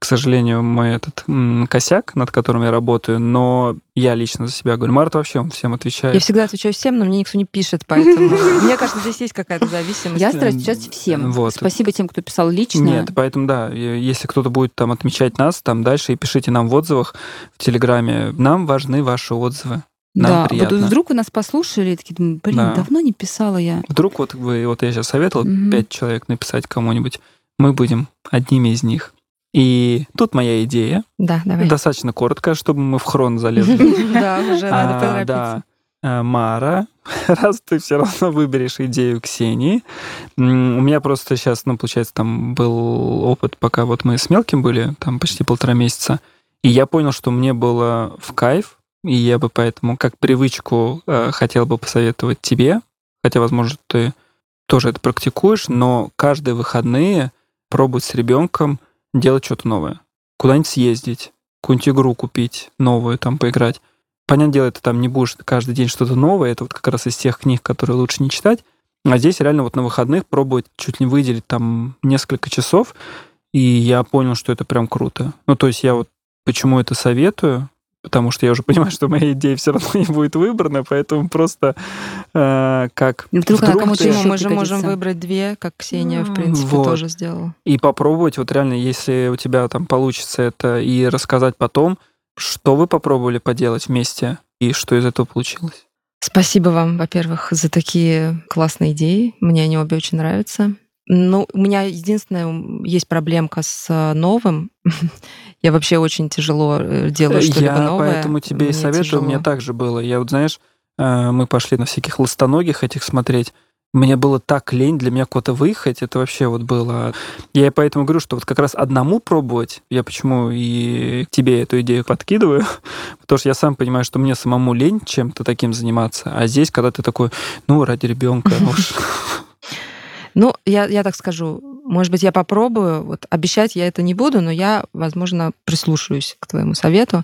к сожалению, мой этот м, косяк, над которым я работаю, но я лично за себя говорю. Март вообще он всем отвечает. Я всегда отвечаю всем, но мне никто не пишет, поэтому мне кажется, здесь есть какая-то зависимость. Я стараюсь отвечать всем. Вот. Спасибо тем, кто писал лично. Нет, поэтому да, если кто-то будет там отмечать нас там дальше, и пишите нам в отзывах в Телеграме. Нам важны ваши отзывы. Нам да, приятно. вот вдруг вы нас послушали, и такие, блин, Да. давно не писала я. Вдруг вот вы, вот я сейчас советовал Мгм. пять человек написать кому-нибудь, мы будем одними из них. И тут моя идея, Да, давай. достаточно коротко, чтобы мы в хрон залезли. Да, уже надо А, поторопиться. Да. А, Мара, раз ты все равно выберешь идею Ксении, у меня просто сейчас, ну, получается, там был опыт, пока вот мы с мелким были, там почти полтора месяца, и я понял, что мне было в кайф, и я бы поэтому как привычку э, хотел бы посоветовать тебе, хотя, возможно, ты тоже это практикуешь, но каждые выходные пробовать с ребенком делать что-то новое. Куда-нибудь съездить, какую-нибудь игру купить, новую там поиграть. Понятное дело, ты там не будешь каждый день что-то новое, это вот как раз из тех книг, которые лучше не читать. А здесь реально вот на выходных пробовать чуть не выделить там несколько часов, и я понял, что это прям круто. Ну, то есть я вот почему это советую, потому что я уже понимаю, что моя идея все равно не будет выбрана, поэтому просто э, как Вдруг она кому-то ты- еще? Мы же можем выбрать две, как Ксения, в принципе, вот. тоже сделала. и попробовать вот реально, если у тебя там получится это, и рассказать потом, что вы попробовали поделать вместе, и что из этого получилось. Спасибо вам, во-первых, за такие классные идеи. Мне они обе очень нравятся. Ну, у меня единственная есть проблемка с новым. Я вообще очень тяжело э, делаю что-либо новое. Я поэтому тебе и советую. Тяжело. У меня так же было. Я вот, знаешь, э, мы пошли на всяких ластоногих этих смотреть. Мне было так лень для меня куда-то выехать, это вообще вот было... Я поэтому говорю, что вот как раз одному пробовать, я почему и тебе эту идею подкидываю, потому что я сам понимаю, что мне самому лень чем-то таким заниматься, а здесь, когда ты такой, ну, ради ребенка, уж Ну, я, я так скажу, может быть, я попробую. Вот обещать я это не буду, но я, возможно, прислушаюсь к твоему совету.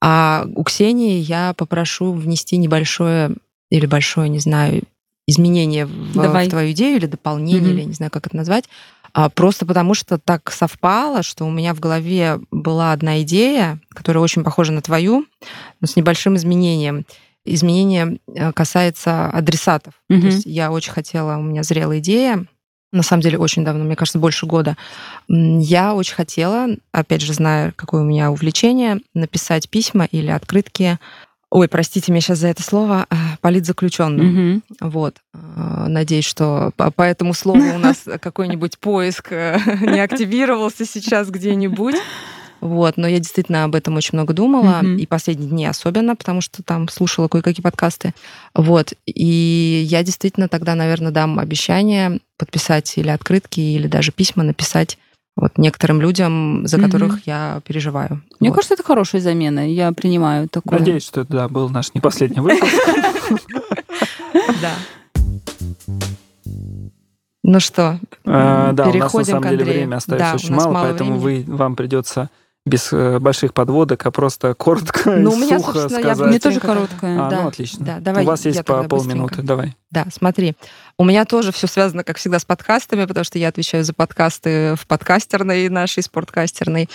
А у Ксении я попрошу внести небольшое или большое, не знаю, изменение в, в твою идею или дополнение, mm-hmm. или не знаю, как это назвать. А, просто потому что так совпало, что у меня в голове была одна идея, которая очень похожа на твою, но с небольшим изменением изменение э, касается адресатов. Угу. То есть я очень хотела, у меня зрела идея, на самом деле очень давно, мне кажется, больше года. Я очень хотела, опять же, зная, какое у меня увлечение, написать письма или открытки Ой, простите меня сейчас за это слово, э, политзаключенным. Угу. Вот. Э, надеюсь, что по этому слову у нас какой-нибудь поиск не активировался сейчас где-нибудь. Вот, но я действительно об этом очень много думала, mm-hmm. и последние дни особенно, потому что там слушала кое-какие подкасты. Вот, и я действительно тогда, наверное, дам обещание подписать или открытки, или даже письма написать вот некоторым людям, за которых mm-hmm. я переживаю. Мне вот. кажется, это хорошая замена. Я принимаю такое. Надеюсь, что это да, был наш не последний выпуск. Да. Ну что, а, да, у нас на самом деле время остается очень мало, поэтому вы, вам придется без э, больших подводок, а просто коротко ну, у меня, сухо сказать. Я, мне тоже короткое. А, да. ну, отлично. Да, давай, у вас есть по полминуты, давай. Да, смотри. У меня тоже все связано, как всегда, с подкастами, потому что я отвечаю за подкасты в подкастерной нашей, спорткастерной.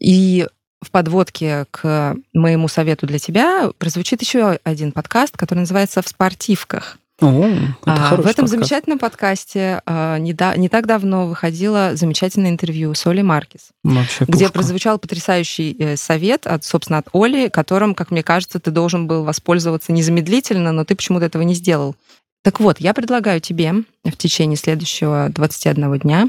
И в подводке к моему совету для тебя прозвучит еще один подкаст, который называется «В спортивках». О, а, в этом подкаст. замечательном подкасте а, не, да, не так давно выходило замечательное интервью с Олей Маркис, Вообще где прозвучал потрясающий э, совет, от, собственно, от Оли, которым, как мне кажется, ты должен был воспользоваться незамедлительно, но ты почему-то этого не сделал. Так вот, я предлагаю тебе в течение следующего 21 дня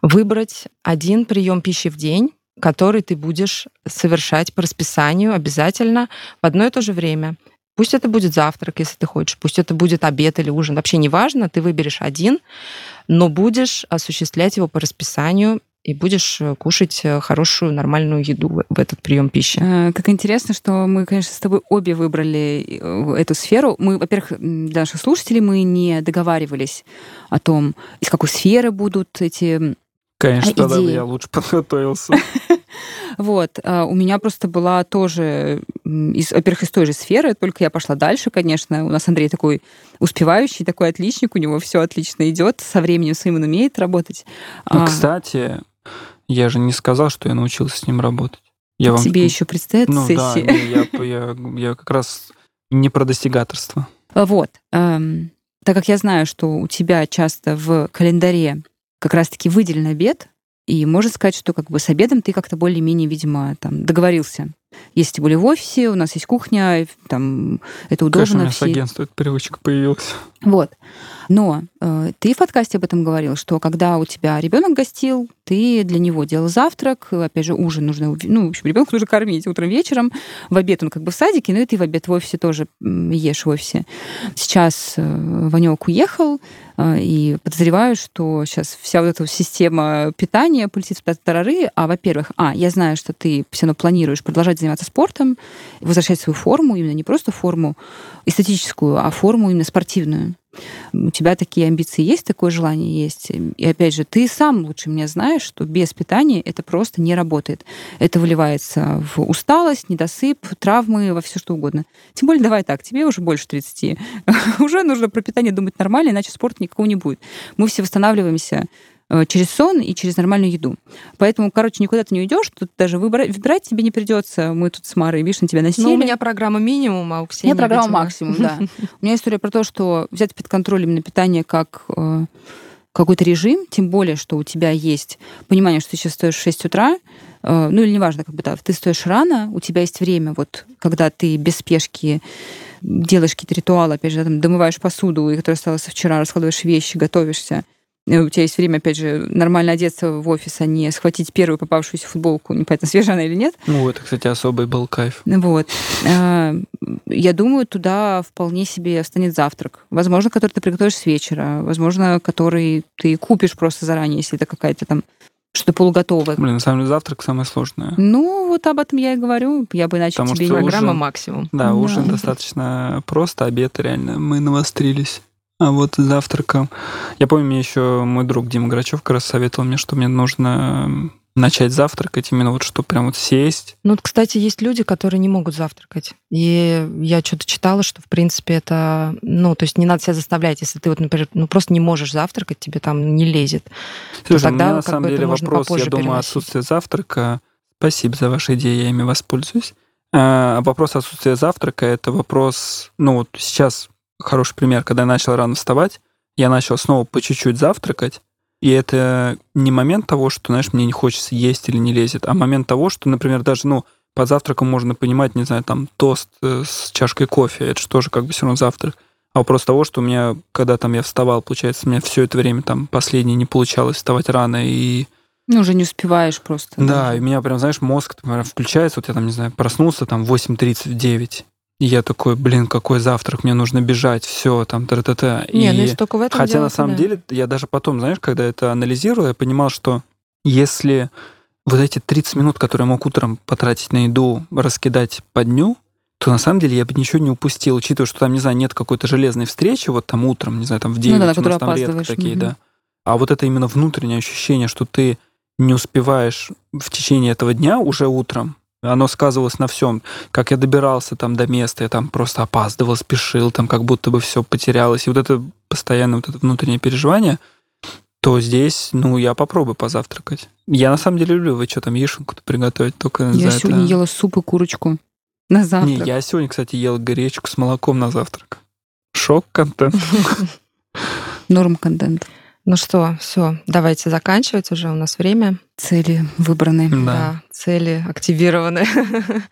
выбрать один прием пищи в день, который ты будешь совершать по расписанию обязательно в одно и то же время – Пусть это будет завтрак, если ты хочешь, пусть это будет обед или ужин, вообще не важно, ты выберешь один, но будешь осуществлять его по расписанию и будешь э, кушать э, хорошую, нормальную еду в этот прием пищи. Э, как интересно, что мы, конечно, с тобой обе выбрали эту сферу. Мы, во-первых, для наших слушателей мы не договаривались о том, из какой сферы будут эти Конечно, идеи. тогда я лучше подготовился. Вот. А у меня просто была тоже, из, во-первых, из той же сферы, только я пошла дальше, конечно. У нас Андрей такой успевающий, такой отличник, у него все отлично идет, со временем своим он умеет работать. Ну, а... кстати, я же не сказал, что я научился с ним работать. Я вам... Тебе еще предстоит ну, сессия. Да, я, я, я как раз не про достигаторство. Вот. Эм, так как я знаю, что у тебя часто в календаре как раз-таки выделен обед, и можно сказать, что как бы с обедом ты как-то более-менее, видимо, там договорился. Если были в офисе, у нас есть кухня, там это удобно. Конечно, у меня все... с агентства эта привычка появилась. Вот. Но э, ты в подкасте об этом говорил, что когда у тебя ребенок гостил, ты для него делал завтрак, опять же, ужин нужно, ну, в общем, ребенка нужно кормить утром, вечером, в обед он как бы в садике, но и ты в обед в офисе тоже ешь в офисе. Сейчас э, Ванек уехал, э, и подозреваю, что сейчас вся вот эта система питания полетит в тарары, а, во-первых, а, я знаю, что ты все равно планируешь продолжать заниматься спортом, возвращать свою форму, именно не просто форму эстетическую, а форму именно спортивную. У тебя такие амбиции есть, такое желание есть. И опять же, ты сам лучше меня знаешь, что без питания это просто не работает. Это выливается в усталость, недосып, травмы, во все что угодно. Тем более, давай так, тебе уже больше 30. уже нужно про питание думать нормально, иначе спорта никакого не будет. Мы все восстанавливаемся через сон и через нормальную еду. Поэтому, короче, никуда ты не уйдешь, тут даже выбирать, выбирать тебе не придется. Мы тут с Марой, видишь, на тебя насели. Ну, у меня программа минимум, а у Ксении... У меня программа максимум, да. У меня история про то, что взять под контроль именно питание как э, какой-то режим, тем более, что у тебя есть понимание, что ты сейчас стоишь в 6 утра, э, ну или неважно, как бы да, ты стоишь рано, у тебя есть время, вот когда ты без спешки делаешь какие-то ритуалы, опять же, там, домываешь посуду, которая осталась вчера, раскладываешь вещи, готовишься, Э, у тебя есть время, опять же, нормально одеться в офис, а не схватить первую попавшуюся футболку, непонятно, свежая она или нет. Ну, это, кстати, особый был кайф. Вот. А, я думаю, туда вполне себе встанет завтрак. Возможно, который ты приготовишь с вечера, возможно, который ты купишь просто заранее, если это какая-то там что-то полуготовое. Блин, на самом деле завтрак самое сложное. Ну, вот об этом я и говорю. Я бы иначе Потому тебе. Программа ужин- максимум. Да, Да. ужин достаточно просто, обед реально. Мы навострились. А вот завтраком... Я помню, мне еще мой друг Дима Грачев как раз советовал мне, что мне нужно начать завтракать, именно вот что прям вот сесть. Ну, вот, кстати, есть люди, которые не могут завтракать. И я что-то читала, что, в принципе, это... Ну, то есть не надо себя заставлять. Если ты вот, например, ну, просто не можешь завтракать, тебе там не лезет. Слушай, тогда у меня на самом деле вопрос, я думаю, переносить. отсутствие завтрака. Спасибо за ваши идеи, я ими воспользуюсь. А, вопрос отсутствия завтрака это вопрос, ну вот сейчас хороший пример, когда я начал рано вставать, я начал снова по чуть-чуть завтракать, и это не момент того, что, знаешь, мне не хочется есть или не лезет, а момент того, что, например, даже, ну, под завтраком можно понимать, не знаю, там, тост э, с чашкой кофе, это же тоже как бы все равно завтрак. А вопрос того, что у меня, когда там я вставал, получается, у меня все это время там последнее не получалось вставать рано, и Ну, уже не успеваешь просто. да, и у меня прям, знаешь, мозг например, включается, вот я там, не знаю, проснулся там в 8.39, и я такой, блин, какой завтрак, мне нужно бежать, все, там, та-та-та. Не, ну И если только в этом Хотя дело, на самом да. деле, я даже потом, знаешь, когда это анализировал, я понимал, что если вот эти 30 минут, которые я мог утром потратить на еду, раскидать по дню, то на самом деле я бы ничего не упустил, учитывая, что там, не знаю, нет какой-то железной встречи, вот там утром, не знаю, там в 9, Ну да, у нас там редко такие, мгм. да. А вот это именно внутреннее ощущение, что ты не успеваешь в течение этого дня уже утром, оно сказывалось на всем. Как я добирался там до места, я там просто опаздывал, спешил, там как будто бы все потерялось. И вот это постоянно вот это внутреннее переживание, то здесь, ну, я попробую позавтракать. Я на самом деле люблю, вы что там, яишенку-то приготовить только Я за сегодня это. ела суп и курочку на завтрак. Не, я сегодня, кстати, ел гречку с молоком на завтрак. Шок-контент. Норм контент. Ну что, все, давайте заканчивать уже, у нас время. Цели выбраны. Да. цели активированы.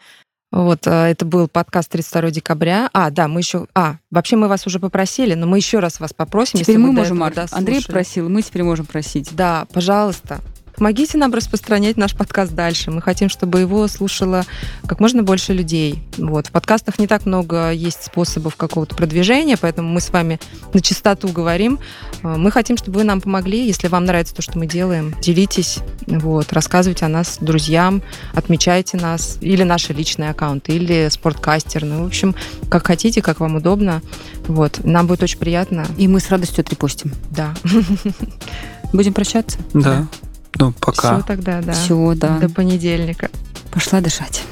Вот, а, это был подкаст 32 декабря. А, да, мы еще... А, вообще мы вас уже попросили, но мы еще раз вас попросим, Теперь если мы можем, Марк. Андрей просил, мы теперь можем просить. Да, пожалуйста, помогите нам распространять наш подкаст дальше. Мы хотим, чтобы его слушало как можно больше людей. Вот. В подкастах не так много есть способов какого-то продвижения, поэтому мы с вами на чистоту говорим. Э, Мы хотим, чтобы вы нам помогли. Если вам нравится то, что мы делаем, делитесь, вот, рассказывайте о нас друзьям, отмечайте нас, или наши личные аккаунты, или спорткастер. Ну, в общем, как хотите, как вам удобно. Вот. Нам будет очень приятно. И мы с радостью отрепостим. Да. Будем прощаться? Да. Ну, пока. Все тогда, да. Все, да. До понедельника. Пошла дышать.